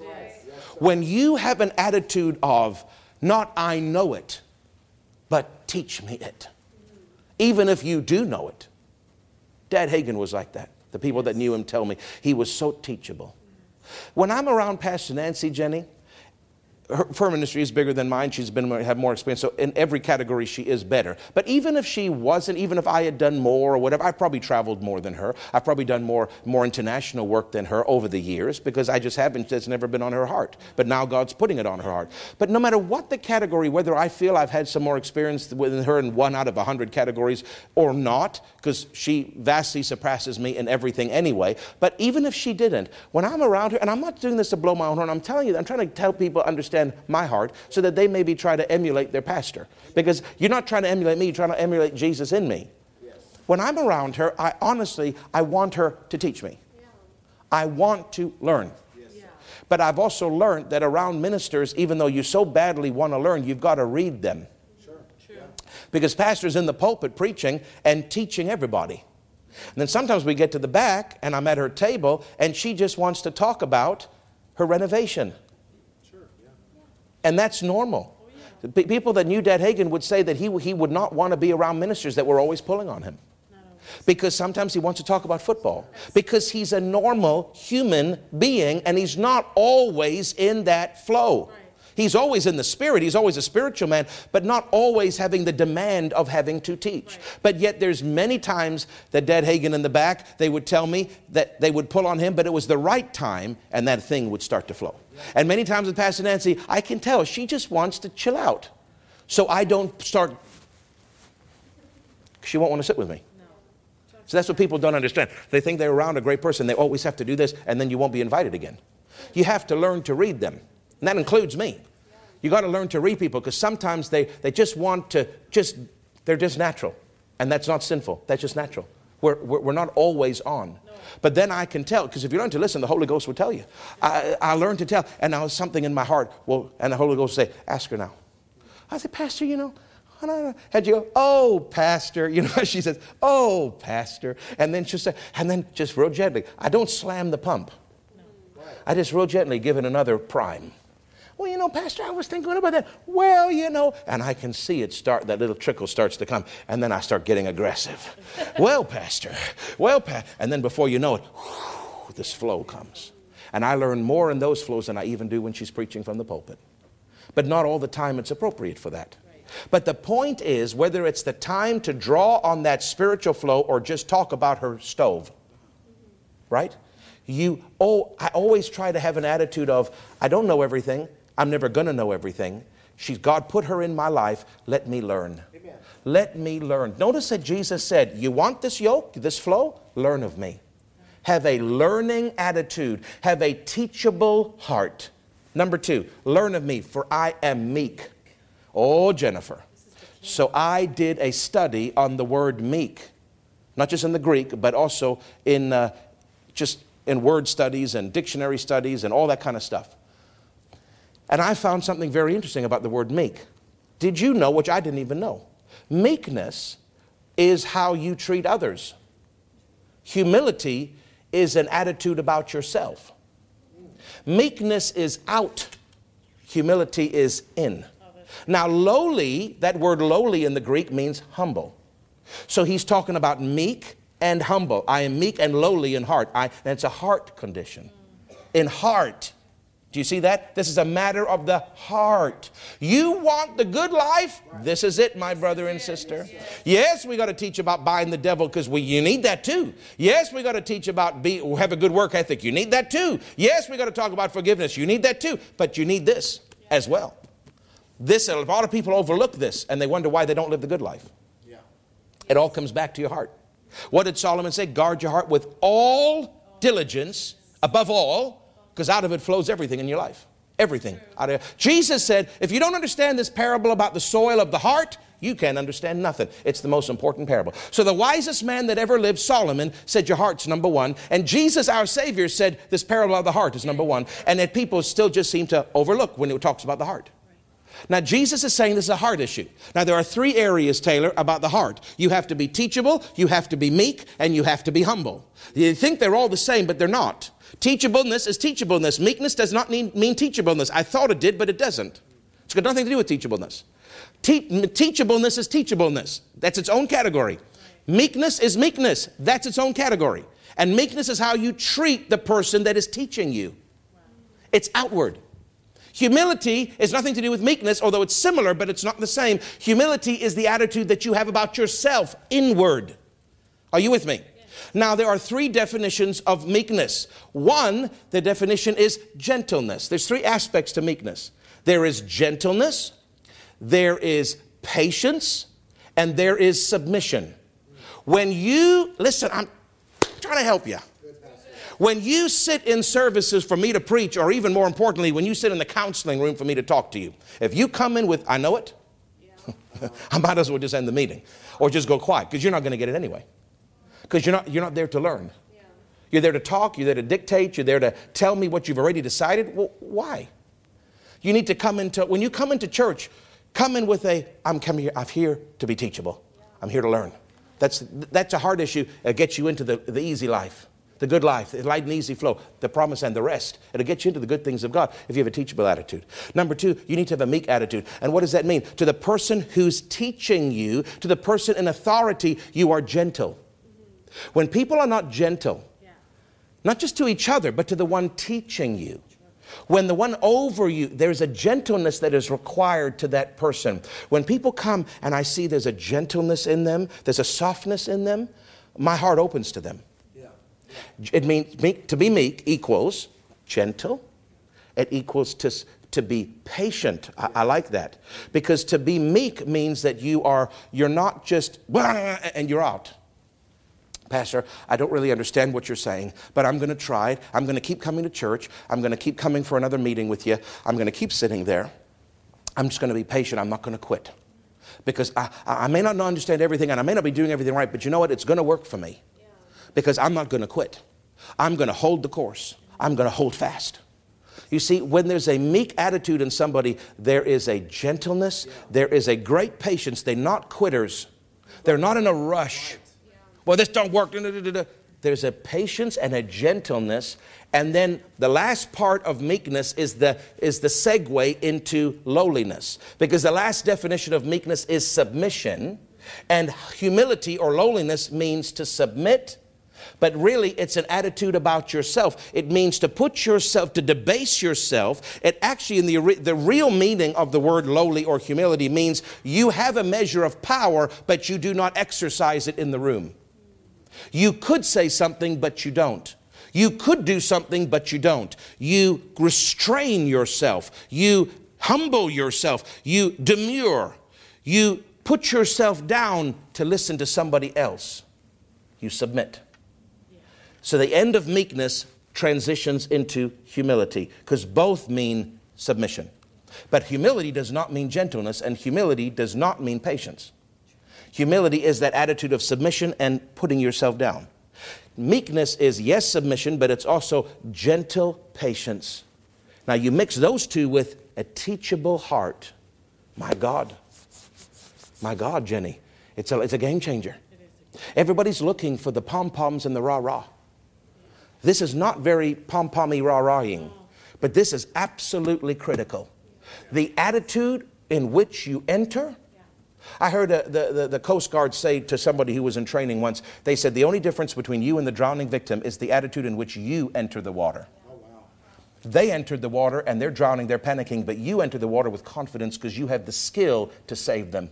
When you have an attitude of, not I know it, but teach me it. Even if you do know it. Dad Hagin was like that. The people that knew him tell me he was so teachable. When I'm around Pastor Nancy, Jenny, her, her ministry is bigger than mine. She's been have more experience. So in every category, she is better. But even if she wasn't, even if I had done more or whatever, I've probably traveled more than her. I've probably done more more international work than her over the years because I just haven't. It's never been on her heart. But now God's putting it on her heart. But no matter what the category, whether I feel I've had some more experience with her in one out of a hundred categories or not, because she vastly surpasses me in everything anyway. But even if she didn't, when I'm around her, and I'm not doing this to blow my own horn, I'm telling you, I'm trying to tell people understand understand my heart so that they maybe try to emulate their pastor. Because you're not trying to emulate me, you're trying to emulate Jesus in me. Yes. When I'm around her, I honestly, I want her to teach me. Yeah. I want to learn. Yes. But I've also learned that around ministers, even though you so badly want to learn, you've got to read them. Sure. Because pastors in the pulpit preaching and teaching everybody. And then sometimes we get to the back, and I'm at her table, and she just wants to talk about her renovation. And that's normal. People that knew Dad Hagin would say that he, he would not want to be around ministers that were always pulling on him. Because sometimes he wants to talk about football. Because he's a normal human being and he's not always in that flow. He's always in the spirit, he's always a spiritual man, but not always having the demand of having to teach. But yet there's many times that Dad Hagin in the back, they would tell me that they would pull on him, but it was the right time and that thing would start to flow. And many times with Pastor Nancy, I can tell she just wants to chill out. So I don't start, she won't want to sit with me. So that's what people don't understand. They think they're around a great person, they always have to do this, and then you won't be invited again. You have to learn to read them. And that includes me. You got to learn to read people because sometimes they, they just want to just, they're just natural. And that's not sinful, that's just natural. We're, we're, not always on. But then I can tell, because if you learn to listen, the Holy Ghost will tell you. I, I learned to tell, and now something in my heart, well, and the Holy Ghost will say, ask her now. I said, Pastor, you know, and you go, oh, Pastor. You know, she says, oh, Pastor. And then she'll say, and then just real gently, I don't slam the pump. I just real gently give it another prime. Well, you know, Pastor, I was thinking about that. Well, you know, and I can see it start, that little trickle starts to come, and then I start getting aggressive. well, Pastor, well, Pat, and then before you know it, whew, this flow comes. And I learn more in those flows than I even do when she's preaching from the pulpit. But not all the time it's appropriate for that. But the point is whether it's the time to draw on that spiritual flow or just talk about her stove, right? You, oh, I always try to have an attitude of, I don't know everything, I'm never going to know everything. She's, God put her in my life, let me learn. Amen. Let me learn. Notice that Jesus said, You want this yoke, this flow? Learn of me. Have a learning attitude, have a teachable heart. Number two, learn of me, for I am meek. Oh, Jennifer. So I did a study on the word meek, not just in the Greek, but also in uh, just in word studies and dictionary studies and all that kind of stuff. And I found something very interesting about the word meek. Did you know, which I didn't even know? Meekness is how you treat others. Humility is an attitude about yourself. Meekness is out, humility is in. Now, lowly, that word lowly in the Greek means humble. So he's talking about meek and humble. I am meek and lowly in heart. I, and it's a heart condition. In heart. Do you see that? This is a matter of the heart. You want the good life? This is it, my brother and sister. Yes, we got to teach about buying the devil because we you need that too. Yes, we got to teach about be have a good work ethic. You need that too. Yes, we got to talk about forgiveness. You need that too. But you need this as well. This a lot of people overlook this and they wonder why they don't live the good life. Yeah. It all comes back to your heart. What did Solomon say? Guard your heart with all diligence, above all, because out of it flows everything in your life. Everything. Out of, Jesus said, if you don't understand this parable about the soil of the heart, you can't understand nothing. It's the most important parable. So, the wisest man that ever lived, Solomon, said, Your heart's number one. And Jesus, our Savior, said, This parable of the heart is number one. And that people still just seem to overlook when it talks about the heart. Now, Jesus is saying this is a heart issue. Now, there are three areas, Taylor, about the heart. You have to be teachable, you have to be meek, and you have to be humble. You think they're all the same, but they're not. Teachableness is teachableness. Meekness does not mean, mean teachableness. I thought it did, but it doesn't. It's got nothing to do with teachableness. Te- teachableness is teachableness. That's its own category. Meekness is meekness. That's its own category. And meekness is how you treat the person that is teaching you. It's outward. Humility is nothing to do with meekness, although it's similar, but it's not the same. Humility is the attitude that you have about yourself, inward. Are you with me? Now, there are three definitions of meekness. One, the definition is gentleness. There's three aspects to meekness there is gentleness, there is patience, and there is submission. When you, listen, I'm trying to help you. When you sit in services for me to preach, or even more importantly, when you sit in the counseling room for me to talk to you, if you come in with, I know it. I might as well just end the meeting or just go quiet because you're not going to get it anyway. Because you're not, you're not there to learn. Yeah. You're there to talk, you're there to dictate, you're there to tell me what you've already decided. Well, why? You need to come into, when you come into church, come in with a, I'm coming here, I'm here to be teachable. I'm here to learn. That's, that's a hard issue. It gets you into the, the easy life, the good life, the light and easy flow, the promise and the rest. It'll get you into the good things of God if you have a teachable attitude. Number two, you need to have a meek attitude. And what does that mean? To the person who's teaching you, to the person in authority, you are gentle. When people are not gentle, not just to each other, but to the one teaching you, when the one over you, there's a gentleness that is required to that person. When people come and I see there's a gentleness in them, there's a softness in them, my heart opens to them. Yeah. It means meek, to be meek equals gentle, it equals to, to be patient. I, I, like that. Because to be meek means that you are, you're not just, and you're out. Pastor, I don't really understand what you're saying, but I'm going to try it. I'm going to keep coming to church. I'm going to keep coming for another meeting with you. I'm going to keep sitting there. I'm just going to be patient. I'm not going to quit. Because I, I may not understand everything and I may not be doing everything right, but you know what? It's going to work for me. Because I'm not going to quit. I'm going to hold the course. I'm going to hold fast. You see, when there's a meek attitude in somebody, there is a gentleness, there is a great patience. They're not quitters, they're not in a rush well, this don't work. There's a patience and a gentleness. And then the last part of meekness is the, is the segue into lowliness. Because the last definition of meekness is submission. And humility or lowliness means to submit but really it's an attitude about yourself. It means to put yourself, to debase yourself. It actually, in the, the real meaning of the word lowly or humility, means you have a measure of power, but you do not exercise it in the room. You could say something, but you don't. You could do something, but you don't. You restrain yourself. You humble yourself. You demur. You put yourself down to listen to somebody else. You submit. So the end of meekness transitions into humility because both mean submission. But humility does not mean gentleness, and humility does not mean patience. Humility is that attitude of submission and putting yourself down. Meekness is, yes, submission, but it's also gentle patience. Now, you mix those two with a teachable heart. My God. My God, Jenny. It's a, it's a game changer. Everybody's looking for the pom poms and the rah rah. This is not very pom pommy rah rahing, but this is absolutely critical. The attitude in which you enter I heard a, the, the, the, Coast Guard say to somebody who was in training once, they said, the only difference between you and the drowning victim is the attitude in which you enter the water. Oh, wow. They entered the water and they're drowning, they're panicking, but you enter the water with confidence because you have the skill to save them.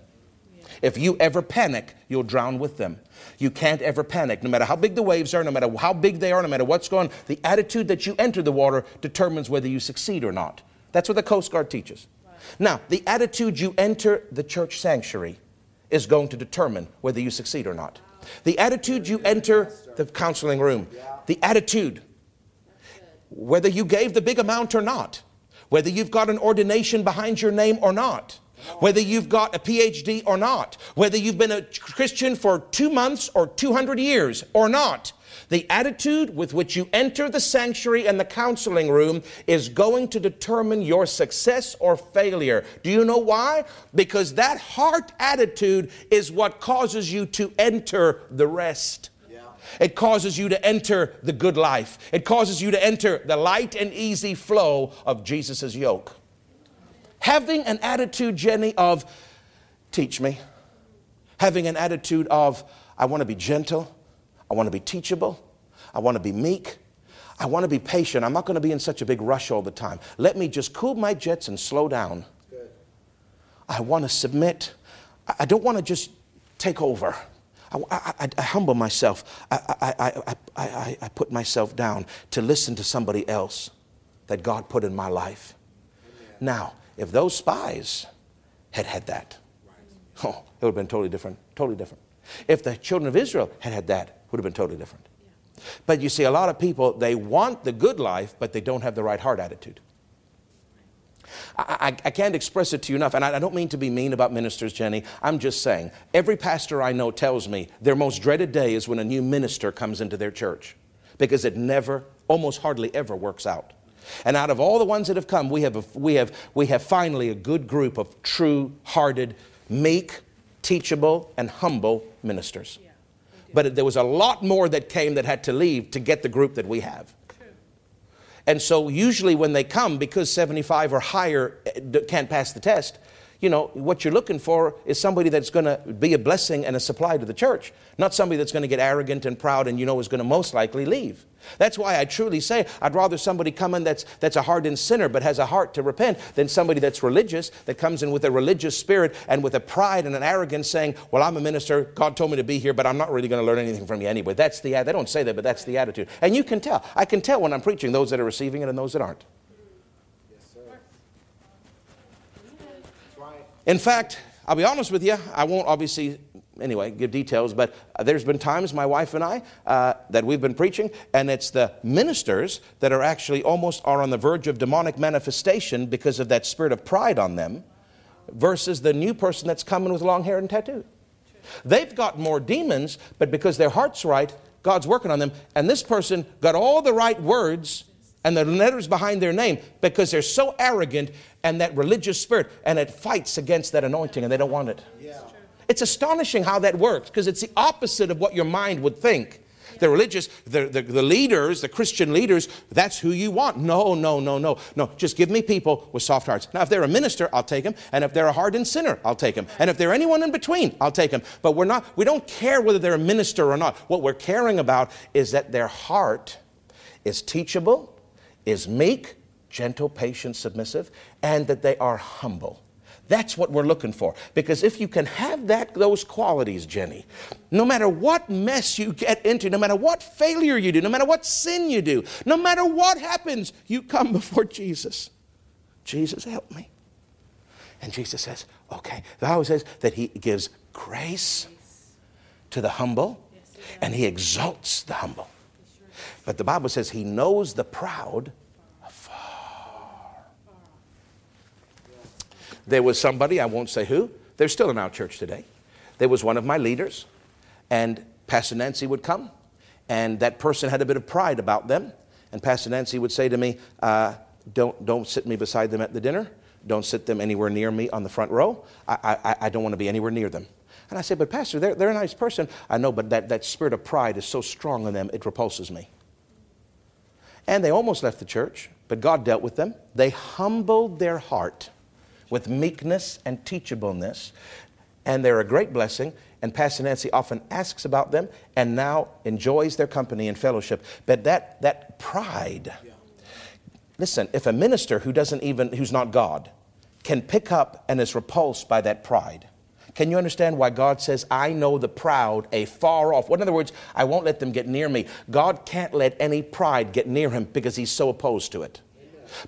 If you ever panic, you'll drown with them. You can't ever panic, no matter how big the waves are, no matter how big they are, no matter what's going on. The attitude that you enter the water determines whether you succeed or not. That's what the Coast Guard teaches. Now, the attitude you enter the church sanctuary is going to determine whether you succeed or not. The attitude you enter the counseling room, the attitude, whether you gave the big amount or not, whether you've got an ordination behind your name or not, whether you've got a PhD or not, whether you've been a Christian for two months or 200 years or not, the attitude with which you enter the sanctuary and the counseling room is going to determine your success or failure. Do you know why? Because that heart attitude is what causes you to enter the rest. It causes you to enter the good life. It causes you to enter the light and easy flow of Jesus' yoke. Having an attitude, Jenny, of teach me. Having an attitude of I want to be gentle. I want to be teachable. I want to be meek. I want to be patient. I'm not going to be in such a big rush all the time. Let me just cool my jets and slow down. I want to submit. I don't want to just take over. I, I, I humble myself. I, I, put myself down to listen to somebody else that God put in my life. Amen. Now, if those spies had had that, right. oh, it would have been totally different, totally different. If the children of Israel had had that, would have been totally different. But you see, a lot of people, they want the good life, but they don't have the right heart attitude. I, I, can't express it to you enough, and I, I don't mean to be mean about ministers, Jenny. I'm just saying, every pastor I know tells me their most dreaded day is when a new minister comes into their church because it never, almost hardly ever works out. And out of all the ones that have come, we have, a, we have, we have finally a good group of true hearted, meek, teachable, and humble ministers. But there was a lot more that came that had to leave to get the group that we have. And so, usually, when they come, because 75 or higher eh, can't pass the test, you know, what you're looking for is somebody that's going to be a blessing and a supply to the church, not somebody that's going to get arrogant and proud and you know is going to most likely leave. That's why I truly say I'd rather somebody come in that's, that's a hardened sinner but has a heart to repent than somebody that's religious, that comes in with a religious spirit and with a pride and an arrogance saying, Well, I'm a minister, God told me to be here, but I'm not really going to learn anything from you anyway. That's the, they don't say that, but that's the attitude. And you can tell. I can tell when I'm preaching those that are receiving it and those that aren't. In fact, I'll be honest with you, I won't obviously, anyway, give details, but there's been times, my wife and I, uh, that we've been preaching, and it's the ministers that are actually almost are on the verge of demonic manifestation because of that spirit of pride on them, versus the new person that's coming with long hair and tattoo. They've got more demons, but because their heart's right, God's working on them, and this person got all the right words and the letters behind their name because they're so arrogant and that religious spirit and it fights against that anointing and they don't want it. Yeah. It's astonishing how that works because it's the opposite of what your mind would think. The religious, the, the, the, leaders, the Christian leaders, that's who you want. No, no, no, no, no. Just give me people with soft hearts. Now, if they're a minister, I'll take them. And if they're a hardened sinner, I'll take them. And if they're anyone in between, I'll take them. But we're not, we don't care whether they're a minister or not. What we're caring about is that their heart is teachable, is meek, gentle, patient, submissive, and that they are humble. That's what we're looking for. Because if you can have that, those qualities, Jenny, no matter what mess you get into, no matter what failure you do, no matter what sin you do, no matter what happens, you come before Jesus. Jesus, help me. And Jesus says, okay. The Bible says that He gives grace to the humble and He exalts the humble. But the Bible says he knows the proud afar. There was somebody, I won't say who, they're still in our church today. There was one of my leaders, and Pastor Nancy would come, and that person had a bit of pride about them. And Pastor Nancy would say to me, uh, don't, don't sit me beside them at the dinner. Don't sit them anywhere near me on the front row. I, I, I don't want to be anywhere near them. And I said, But Pastor, they're, they're a nice person. I know, but that, that spirit of pride is so strong in them, it repulses me. And they almost left the church, but God dealt with them. They humbled their heart with meekness and teachableness, and they're a great blessing. And Pastor Nancy often asks about them and now enjoys their company and fellowship. But that, that pride, listen, if a minister who doesn't even, who's not God, can pick up and is repulsed by that pride, can you understand why God says, I know the proud a far off? Well, in other words, I won't let them get near me. God can't let any pride get near him because he's so opposed to it.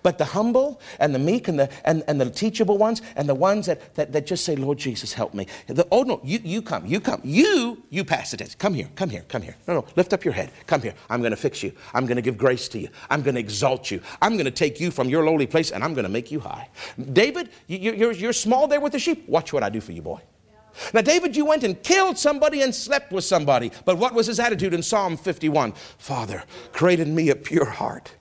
But the humble and the meek and the, and, and the teachable ones and the ones that, that, that just say, Lord Jesus, help me. The, oh, no, you, you come, you come. You, you pass the test. Come here, come here, come here. No, no, lift up your head. Come here. I'm going to fix you. I'm going to give grace to you. I'm going to exalt you. I'm going to take you from your lowly place and I'm going to make you high. David, you, you're, you're small there with the sheep. Watch what I do for you, boy. Now, David, you went and killed somebody and slept with somebody. But what was his attitude in Psalm 51? Father, create in me a pure heart.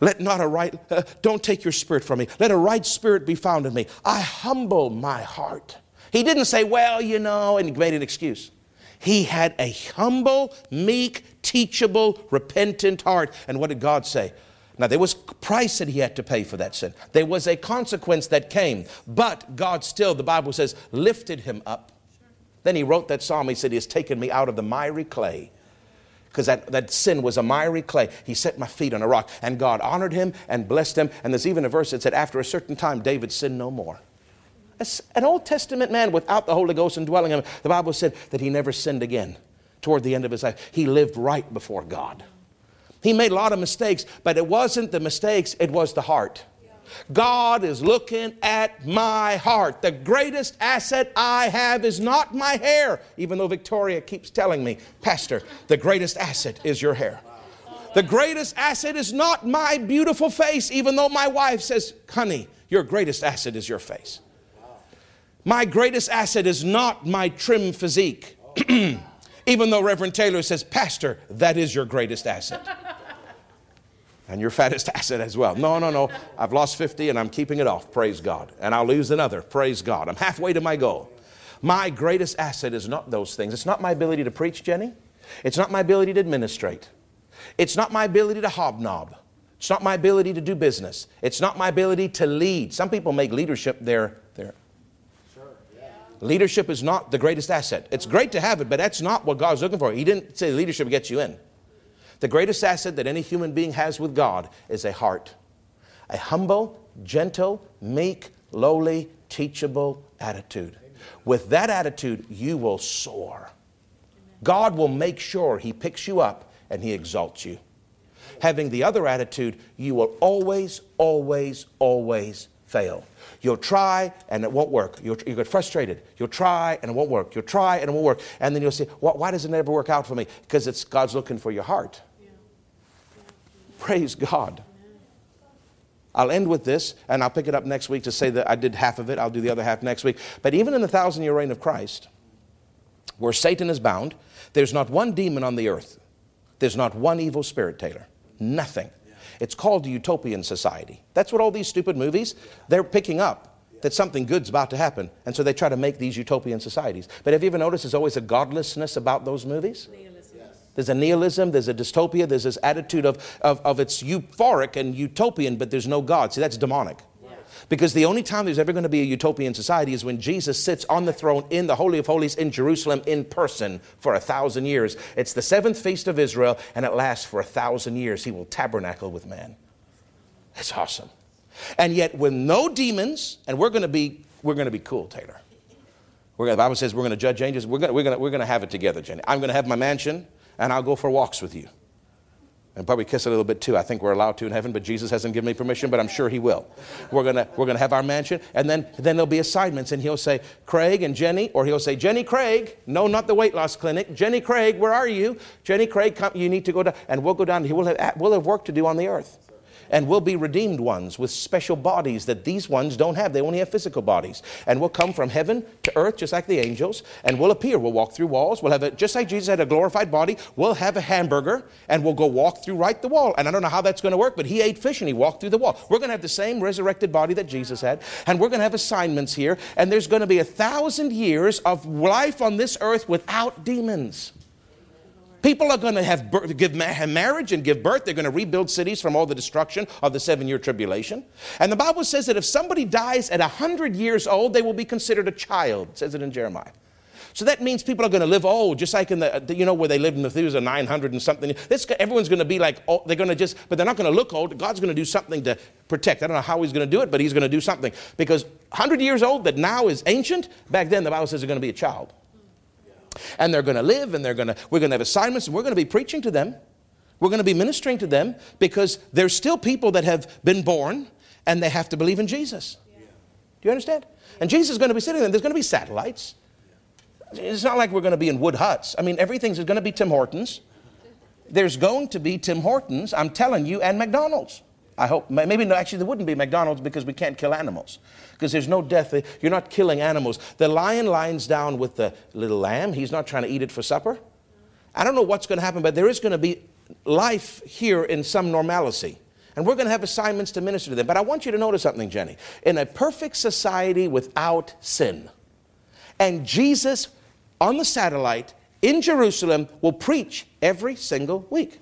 Let not a right, uh, don't take your spirit from me. Let a right spirit be found in me. I humble my heart. He didn't say, well, you know, and he made an excuse. He had a humble, meek, teachable, repentant heart. And what did God say? Now, there was price that he had to pay for that sin. There was a consequence that came. But God still, the Bible says, lifted him up. Then he wrote that psalm. He said, He has taken me out of the miry clay. Because that, that sin was a miry clay. He set my feet on a rock. And God honored him and blessed him. And there's even a verse that said, After a certain time, David sinned no more. As an Old Testament man without the Holy Ghost indwelling him, the Bible said that he never sinned again toward the end of his life. He lived right before God. He made a lot of mistakes, but it wasn't the mistakes, it was the heart. God is looking at my heart. The greatest asset I have is not my hair, even though Victoria keeps telling me, Pastor, the greatest asset is your hair. The greatest asset is not my beautiful face, even though my wife says, Honey, your greatest asset is your face. My greatest asset is not my trim physique, even though Reverend Taylor says, Pastor, that is your greatest asset and your fattest asset as well. No, no, no. I've lost 50 and I'm keeping it off. Praise God. And I'll lose another. Praise God. I'm halfway to my goal. My greatest asset is not those things. It's not my ability to preach, Jenny. It's not my ability to administrate. It's not my ability to hobnob. It's not my ability to do business. It's not my ability to lead. Some people make leadership their, their Leadership is not the greatest asset. It's great to have it, but that's not what God's looking for. He didn't say leadership gets you in. The greatest asset that any human being has with God is a heart. A humble, gentle, meek, lowly, teachable attitude. With that attitude, you will soar. God will make sure He picks you up and He exalts you. Having the other attitude, you will always, always, always fail. You'll try and it won't work. You'll, you get frustrated. You'll try and it won't work. You'll try and it won't work. And then you'll say, why does it never work out for me? Because it's God's looking for your heart. Yeah. Yeah. Praise God. I'll end with this, and I'll pick it up next week to say that I did half of it. I'll do the other half next week. But even in the thousand year reign of Christ, where Satan is bound, there's not one demon on the earth. There's not one evil spirit, Taylor. Nothing. It's called a utopian society. That's what all these stupid movies, they're picking up that something good's about to happen. And so they try to make these utopian societies. But have you ever noticed there's always a godlessness about those movies? There's a nihilism, there's a dystopia, there's this attitude of, of, of it's euphoric and utopian, but there's no God. See, that's demonic. Because the only time there's ever going to be a utopian society is when Jesus sits on the throne in the Holy of Holies in Jerusalem in person for a thousand years. It's the seventh feast of Israel, and it lasts for a thousand years. He will tabernacle with man. That's awesome. And yet, with no demons, and we're going to be, we're going to be cool, Taylor. We're the Bible says we're going to judge angels. We're going we're gonna, we're gonna have it together, Jenny. I'm going to have my mansion, and I'll go for walks with you and probably kiss a little bit too. I think we're allowed to in heaven, but Jesus hasn't given me permission, but I'm sure he will. We're gonna we're gonna have our mansion, and then then there'll be assignments, and he'll say Craig and Jenny, or he'll say Jenny Craig. No, not the weight loss clinic. Jenny Craig, where are you? Jenny Craig, come, you need to go down, and we'll go down. He will have we'll have work to do on the earth and we'll be redeemed ones with special bodies that these ones don't have. They only have physical bodies. And we'll come from heaven to earth just like the angels, and we'll appear. We'll walk through walls. We'll have a, just like Jesus had a glorified body, we'll have a hamburger, and we'll go walk through right the wall. And I don't know how that's going to work, but he ate fish and he walked through the wall. We're going to have the same resurrected body that Jesus had, and we're going to have assignments here, and there's going to be a thousand years of life on this earth without demons. People are going to have, birth, give marriage and give birth. They're going to rebuild cities from all the destruction of the seven year tribulation. And the Bible says that if somebody dies at 100 years old, they will be considered a child. Says it in Jeremiah. So that means people are going to live old, just like in uh, the, you know, where they lived in Methuselah 900 and something. This, everyone's going to be like, oh, they're going to just, but they're not going to look old. God's going to do something to protect. I don't know how he's going to do it, but he's going to do something. Because 100 years old that now is ancient, back then the Bible says they're going to be a child and they're going to live and they're going to we're going to have assignments and we're going to be preaching to them. We're going to be ministering to them because there's still people that have been born and they have to believe in jesus. Yeah. do you understand? And jesus is going to be sitting there there's going to be satellites. It's not like we're going to be in wood huts. I mean everything's going to be tim hortons. There's going to be tim hortons i'm telling you and mcdonald's I hope, maybe no, actually, there wouldn't be McDonald's because we can't kill animals. Because there's no death. Eh, you're not killing animals. The lion lies down with the little lamb. He's not trying to eat it for supper. I don't know what's going to happen, but there is going to be life here in some normalcy. And we're going to have assignments to minister to them. But I want you to notice something, Jenny. In a perfect society without sin, and Jesus on the satellite in Jerusalem will preach every single week.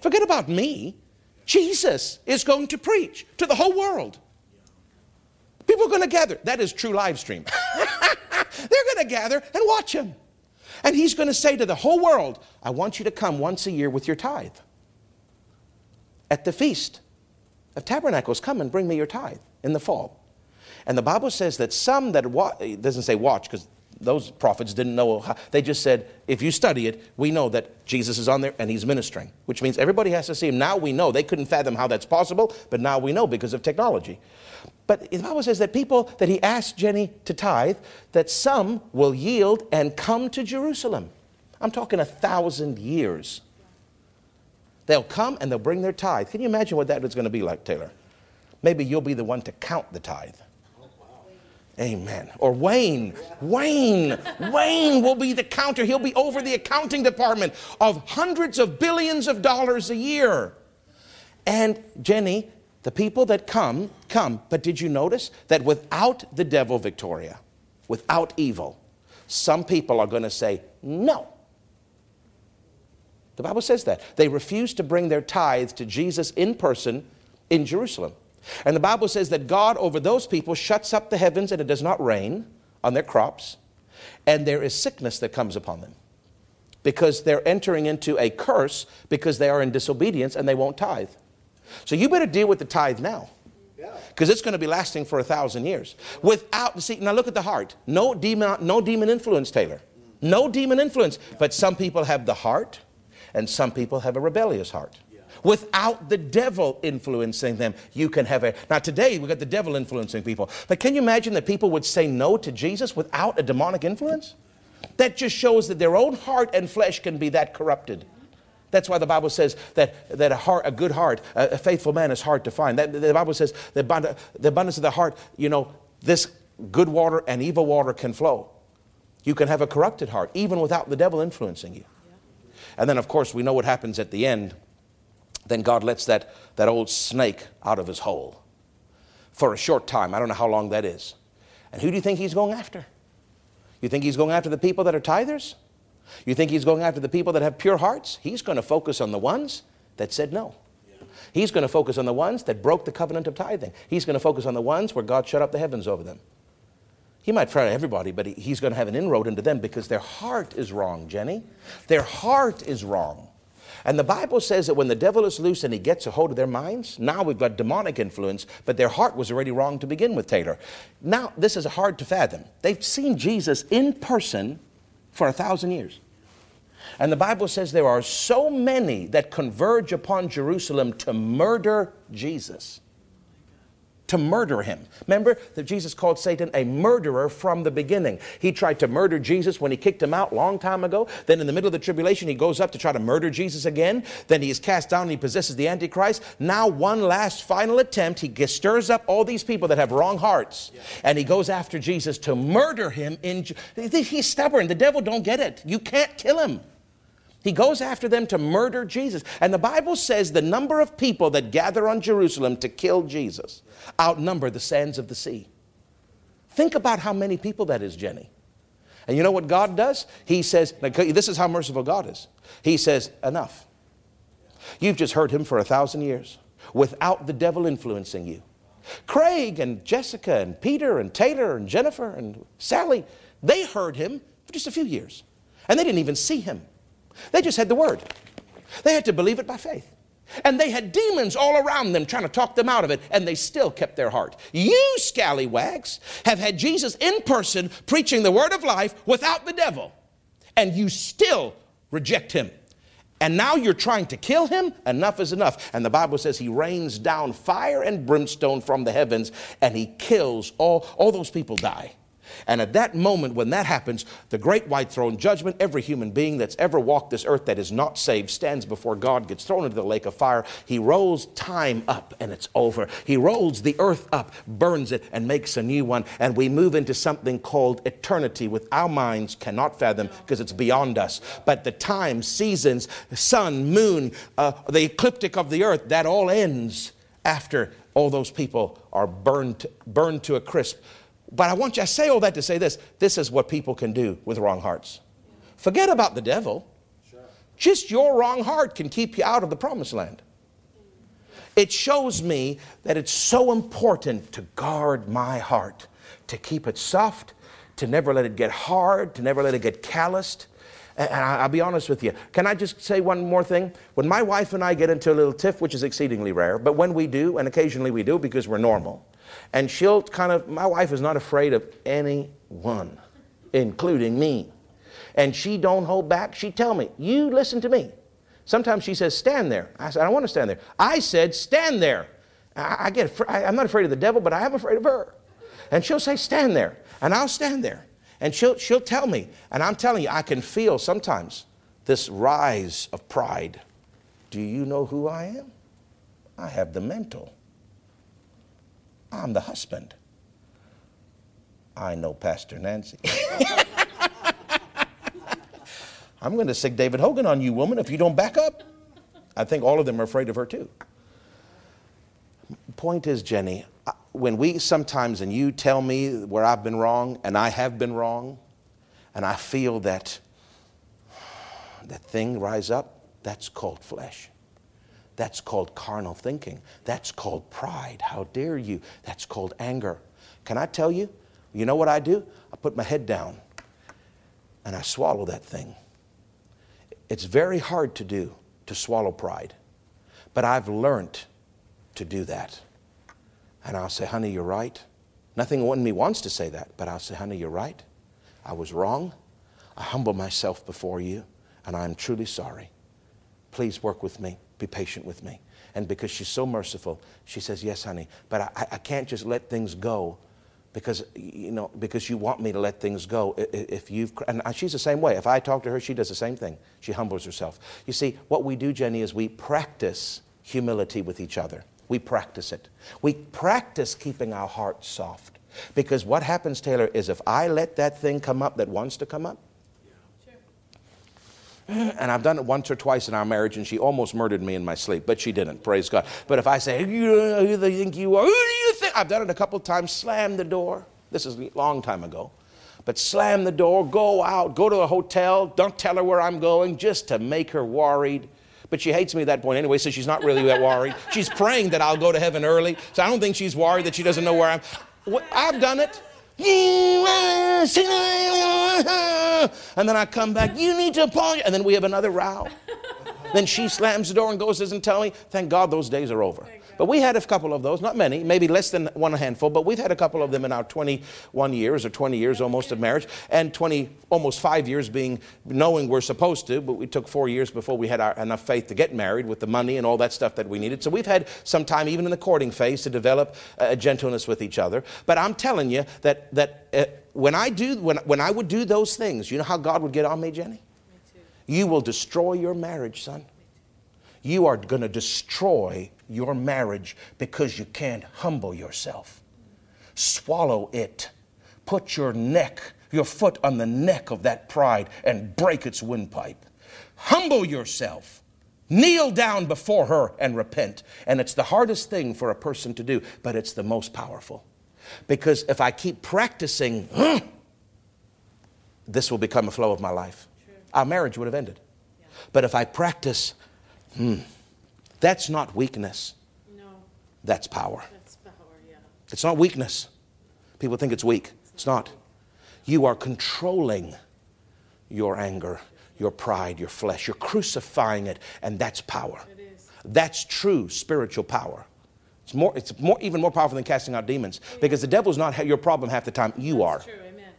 Forget about me. Jesus is going to preach to the whole world. People are going to gather. That is true live stream. They're going to gather and watch him. And he's going to say to the whole world, I want you to come once a year with your tithe. At the feast of tabernacles, come and bring me your tithe in the fall. And the Bible says that some that it doesn't say watch because those prophets didn't know how. They just said, if you study it, we know that Jesus is on there and he's ministering, which means everybody has to see him. Now we know. They couldn't fathom how that's possible, but now we know because of technology. But the Bible says that people that he asked Jenny to tithe, that some will yield and come to Jerusalem. I'm talking a thousand years. They'll come and they'll bring their tithe. Can you imagine what that is going to be like, Taylor? Maybe you'll be the one to count the tithe. Amen. Or Wayne. Wayne. Wayne will be the counter. He'll be over the accounting department of hundreds of billions of dollars a year. And Jenny, the people that come, come. But did you notice that without the devil, Victoria, without evil, some people are going to say, no. The Bible says that. They refuse to bring their tithes to Jesus in person in Jerusalem. And the Bible says that God over those people shuts up the heavens and it does not rain on their crops, and there is sickness that comes upon them because they're entering into a curse because they are in disobedience and they won't tithe. So you better deal with the tithe now because it's going to be lasting for a thousand years. Without, see, now look at the heart. No demon, no demon influence, Taylor. No demon influence. But some people have the heart and some people have a rebellious heart. Without the devil influencing them, you can have a. Now, today we got the devil influencing people. But can you imagine that people would say no to Jesus without a demonic influence? That just shows that their own heart and flesh can be that corrupted. That's why the Bible says that, that a, heart, a good heart, a, a faithful man is hard to find. That, the Bible says the, the abundance of the heart, you know, this good water and evil water can flow. You can have a corrupted heart, even without the devil influencing you. And then, of course, we know what happens at the end. Then God lets that, that old snake out of his hole for a short time. I don't know how long that is. And who do you think he's going after? You think he's going after the people that are tithers? You think he's going after the people that have pure hearts? He's going to focus on the ones that said no. He's going to focus on the ones that broke the covenant of tithing. He's going to focus on the ones where God shut up the heavens over them. He might try everybody, but he's going to have an inroad into them because their heart is wrong, Jenny. Their heart is wrong. And the Bible says that when the devil is loose and he gets a hold of their minds, now we've got demonic influence, but their heart was already wrong to begin with, Taylor. Now, this is hard to fathom. They've seen Jesus in person for a thousand years. And the Bible says there are so many that converge upon Jerusalem to murder Jesus to murder him. Remember that Jesus called Satan a murderer from the beginning. He tried to murder Jesus when he kicked him out long time ago. Then in the middle of the tribulation, he goes up to try to murder Jesus again. Then he is cast down and he possesses the Antichrist. Now one last final attempt. He stirs up all these people that have wrong hearts. And he goes after Jesus to murder him. In, he's stubborn. The devil don't get it. You can't kill him. He goes after them to murder Jesus. And the Bible says the number of people that gather on Jerusalem to kill Jesus outnumber the sands of the sea. Think about how many people that is, Jenny. And you know what God does? He says, this is how merciful God is. He says, enough. You've just heard him for a thousand years without the devil influencing you. Craig and Jessica and Peter and Taylor and Jennifer and Sally, they heard him for just a few years. And they didn't even see him. They just had the word. They had to believe it by faith. And they had demons all around them trying to talk them out of it, and they still kept their heart. You scallywags have had Jesus in person preaching the word of life without the devil, and you still reject him. And now you're trying to kill him? Enough is enough. And the Bible says he rains down fire and brimstone from the heavens, and he kills all, all those people die. And at that moment, when that happens, the great white throne judgment, every human being that's ever walked this earth that is not saved stands before God, gets thrown into the lake of fire. He rolls time up and it's over. He rolls the earth up, burns it, and makes a new one. And we move into something called eternity, which our minds cannot fathom because it's beyond us. But the time, seasons, sun, moon, uh, the ecliptic of the earth, that all ends after all those people are burned, burned to a crisp but I want you, I say all that to say this this is what people can do with wrong hearts. Forget about the devil. Just your wrong heart can keep you out of the promised land. It shows me that it's so important to guard my heart, to keep it soft, to never let it get hard, to never let it get calloused. And I'll be honest with you. Can I just say one more thing? When my wife and I get into a little tiff, which is exceedingly rare, but when we do, and occasionally we do because we're normal, and she'll kind of, my wife is not afraid of anyone, including me. And she don't hold back. She tell me, you listen to me. Sometimes she says, stand there. I said, I don't want to stand there. I said, stand there. I, I get, I, I'm not afraid of the devil, but I am afraid of her. And she'll say, stand there. And I'll stand there. And she'll, she'll tell me. And I'm telling you, I can feel sometimes this rise of pride. Do you know who I am? I have the mental. I'm the husband. I know Pastor Nancy. I'm going to sick David Hogan on you, woman, if you don't back up. I think all of them are afraid of her too. Point is, Jenny, when we sometimes, and you tell me where I've been wrong, and I have been wrong, and I feel that that thing rise up, That's called flesh. That's called carnal thinking. That's called pride. How dare you? That's called anger. Can I tell you? You know what I do? I put my head down and I swallow that thing. It's very hard to do, to swallow pride. But I've learned to do that. And I'll say, honey, you're right. Nothing in me wants to say that, but I'll say, honey, you're right. I was wrong. I humble myself before you, and I'm truly sorry. Please work with me. Be patient with me. And because she's so merciful, she says, Yes, honey, but I, I can't just let things go because you know because you want me to let things go if you've and she's the same way. If i talk to her she does the same thing. She humbles herself. You see what we do jenny is we practice humility with each other. We practice it. We practice keeping our hearts soft. Because what happens taylor is if i let that thing come up that wants to come up and I've done it once or twice in our marriage, and she almost murdered me in my sleep, but she didn't, praise God. But if I say, Who do you think you are? Who do you think? I've done it a couple times, slam the door. This is a long time ago. But slam the door, go out, go to a hotel, don't tell her where I'm going, just to make her worried. But she hates me at that point anyway, so she's not really that worried. She's praying that I'll go to heaven early, so I don't think she's worried that she doesn't know where I'm. I've done it. And then I come back, you need to apologize. And then we have another row. then she slams the door and goes, doesn't tell me. Thank God those days are over. But we had a couple of those, not many, maybe less than one handful, but we've had a couple of them in our 21 years or 20 years almost of marriage, and 20, almost five years being knowing we're supposed to, but we took four years before we had our, enough faith to get married with the money and all that stuff that we needed. So we've had some time, even in the courting phase, to develop a gentleness with each other. But I'm telling you that, that uh, when, I do, when, when I would do those things, you know how God would get on me, Jenny? Me you will destroy your marriage, son. You are going to destroy your marriage because you can't humble yourself. Swallow it. Put your neck, your foot on the neck of that pride and break its windpipe. Humble yourself. Kneel down before her and repent. And it's the hardest thing for a person to do, but it's the most powerful. Because if I keep practicing, this will become a flow of my life. True. Our marriage would have ended. Yeah. But if I practice, hmm, that's not weakness. No. That's power. That's power, yeah. It's not weakness. People think it's weak. It's not. You are controlling your anger, your pride, your flesh. You're crucifying it, and that's power. It is. That's true spiritual power. It's, more, it's more, even more powerful than casting out demons because the devil's not your problem half the time. You that's are. True. Amen.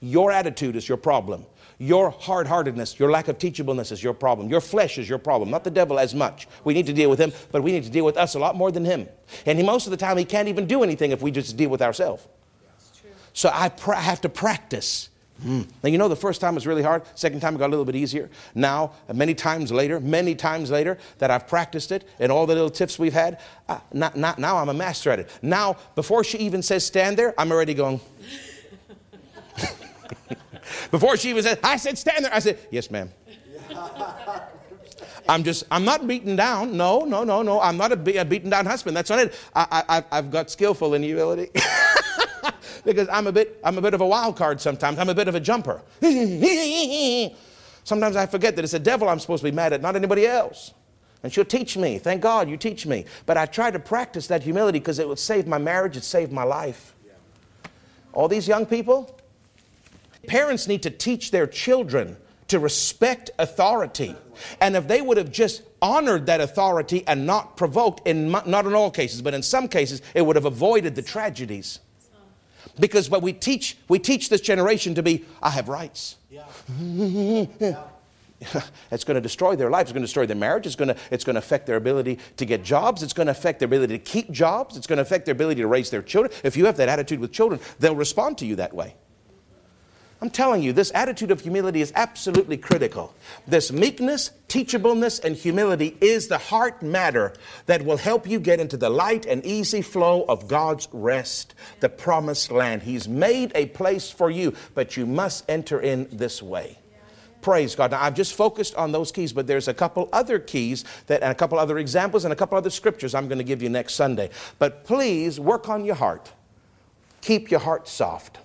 Your attitude is your problem. Your hard heartedness, your lack of teachableness is your problem. Your flesh is your problem, not the devil as much. We need to deal with him, but we need to deal with us a lot more than him. And he, most of the time, he can't even do anything if we just deal with ourselves. So I pra- have to practice. Mm. Now, you know, the first time was really hard. Second time got a little bit easier. Now, many times later, many times later that I've practiced it and all the little tips we've had, uh, not, not, now I'm a master at it. Now, before she even says stand there, I'm already going. Before she even said, I said, stand there. I said, yes, ma'am. I'm just, I'm not beaten down. No, no, no, no. I'm not a, be- a beaten down husband. That's not it. I, I, I've got skillful in humility. because I'm a bit, I'm a bit of a wild card sometimes. I'm a bit of a jumper. sometimes I forget that it's the devil I'm supposed to be mad at, not anybody else. And she'll teach me. Thank God you teach me. But I try to practice that humility because it would save my marriage, it saved my life. All these young people, Parents need to teach their children to respect authority. And if they would have just honored that authority and not provoked, in not in all cases, but in some cases, it would have avoided the tragedies. Because what we teach, we teach this generation to be, I have rights. Yeah. yeah. it's going to destroy their life. It's going to destroy their marriage. It's going to, it's going to affect their ability to get jobs. It's going to affect their ability to keep jobs. It's going to affect their ability to raise their children. If you have that attitude with children, they'll respond to you that way. I'm telling you, this attitude of humility is absolutely critical. This meekness, teachableness, and humility is the heart matter that will help you get into the light and easy flow of God's rest, the promised land. He's made a place for you, but you must enter in this way. Praise God. Now, I've just focused on those keys, but there's a couple other keys that, and a couple other examples and a couple other scriptures I'm going to give you next Sunday. But please work on your heart. Keep your heart soft.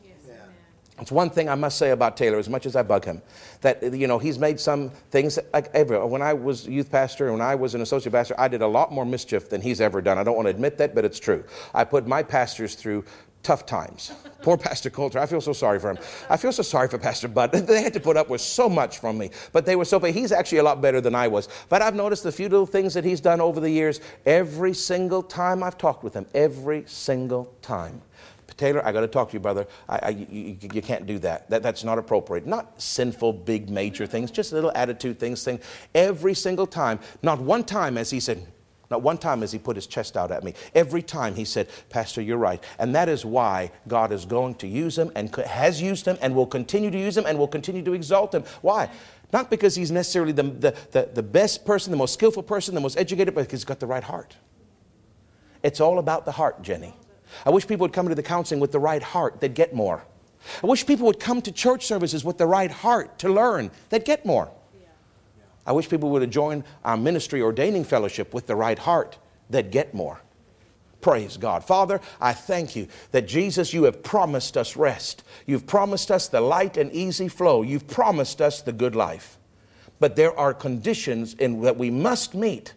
It's one thing I must say about Taylor, as much as I bug him, that you know he's made some things like ever. When I was youth pastor when I was an associate pastor, I did a lot more mischief than he's ever done. I don't want to admit that, but it's true. I put my pastors through tough times. Poor Pastor Coulter, I feel so sorry for him. I feel so sorry for Pastor Bud. They had to put up with so much from me, but they were so. But he's actually a lot better than I was. But I've noticed the few little things that he's done over the years. Every single time I've talked with him, every single time Taylor, I got to talk to you, brother. I, I, you, you, can't do that. that. That's not appropriate. Not sinful, big, major things, just little attitude things. Thing. Every single time, not one time as he said, not one time as he put his chest out at me. Every time he said, Pastor, you're right. And that is why God is going to use him and has used him and will continue to use him and will continue to exalt him. Why? Not because he's necessarily the, the, the, the best person, the most skillful person, the most educated, but because he's got the right heart. It's all about the heart, Jenny. I wish people would come to the counseling with the right heart, they'd get more. I wish people would come to church services with the right heart to learn, they'd get more. I wish people would join our ministry ordaining fellowship with the right heart, they'd get more. Praise God. Father, I thank you that Jesus, you have promised us rest. You've promised us the light and easy flow. You've promised us the good life. But there are conditions in, that we must meet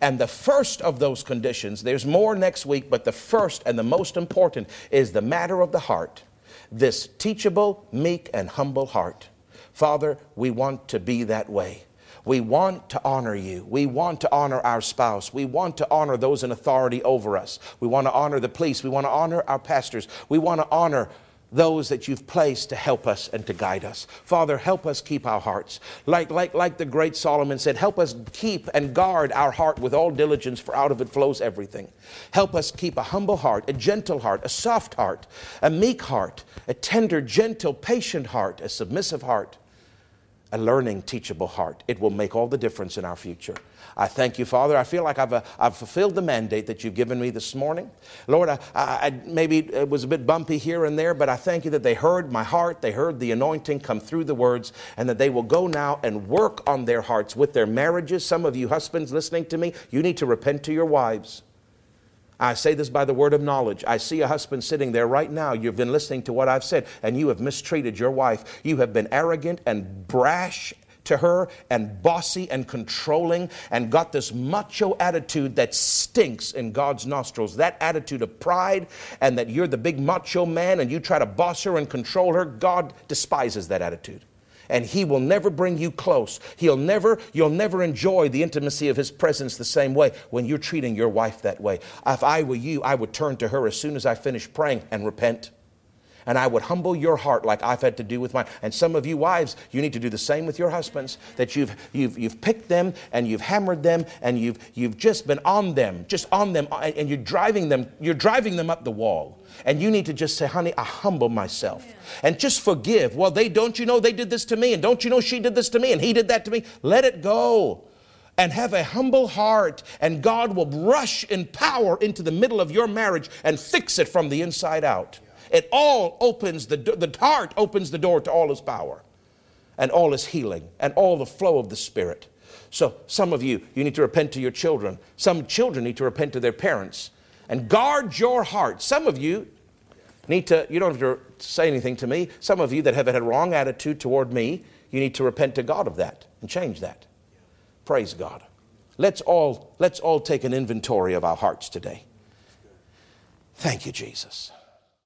and the first of those conditions, there's more next week, but the first and the most important is the matter of the heart. This teachable, meek, and humble heart. Father, we want to be that way. We want to honor you. We want to honor our spouse. We want to honor those in authority over us. We want to honor the police. We want to honor our pastors. We want to honor those that you've placed to help us and to guide us. Father, help us keep our hearts. Like, like, like the great Solomon said, help us keep and guard our heart with all diligence, for out of it flows everything. Help us keep a humble heart, a gentle heart, a soft heart, a meek heart, a tender, gentle, patient heart, a submissive heart, a learning, teachable heart. It will make all the difference in our future. I thank you, Father. I feel like I've, uh, I've fulfilled the mandate that you've given me this morning. Lord, I, I, maybe it was a bit bumpy here and there, but I thank you that they heard my heart, they heard the anointing come through the words, and that they will go now and work on their hearts with their marriages. Some of you husbands listening to me, you need to repent to your wives. I say this by the word of knowledge. I see a husband sitting there right now. You've been listening to what I've said, and you have mistreated your wife. You have been arrogant and brash to her and bossy and controlling and got this macho attitude that stinks in God's nostrils. That attitude of pride and that you're the big macho man and you try to boss her and control her, God despises that attitude. And he will never bring you close. He'll never, you'll never enjoy the intimacy of his presence the same way when you're treating your wife that way. If I were you, I would turn to her as soon as I finish praying and repent and I would humble your heart like I've had to do with mine. And some of you wives, you need to do the same with your husbands, that you've, you've, you've picked them and you've hammered them and you've, you've just been on them, just on them, and you're driving them, you're driving them up the wall. And you need to just say, honey, I humble myself. And just forgive. Well, they don't you know they did this to me, and don't you know she did this to me, and he did that to me. Let it go and have a humble heart, and God will rush in power into the middle of your marriage and fix it from the inside out. It all opens the, the heart opens the door to all his power and all his healing and all the flow of the Spirit. So, some of you, you need to repent to your children. Some children need to repent to their parents and guard your heart. Some of you need to, you don't have to say anything to me. Some of you that have had a wrong attitude toward me, you need to repent to God of that and change that. Praise God. Let's all, let's all take an inventory of our hearts today. Thank you, Jesus.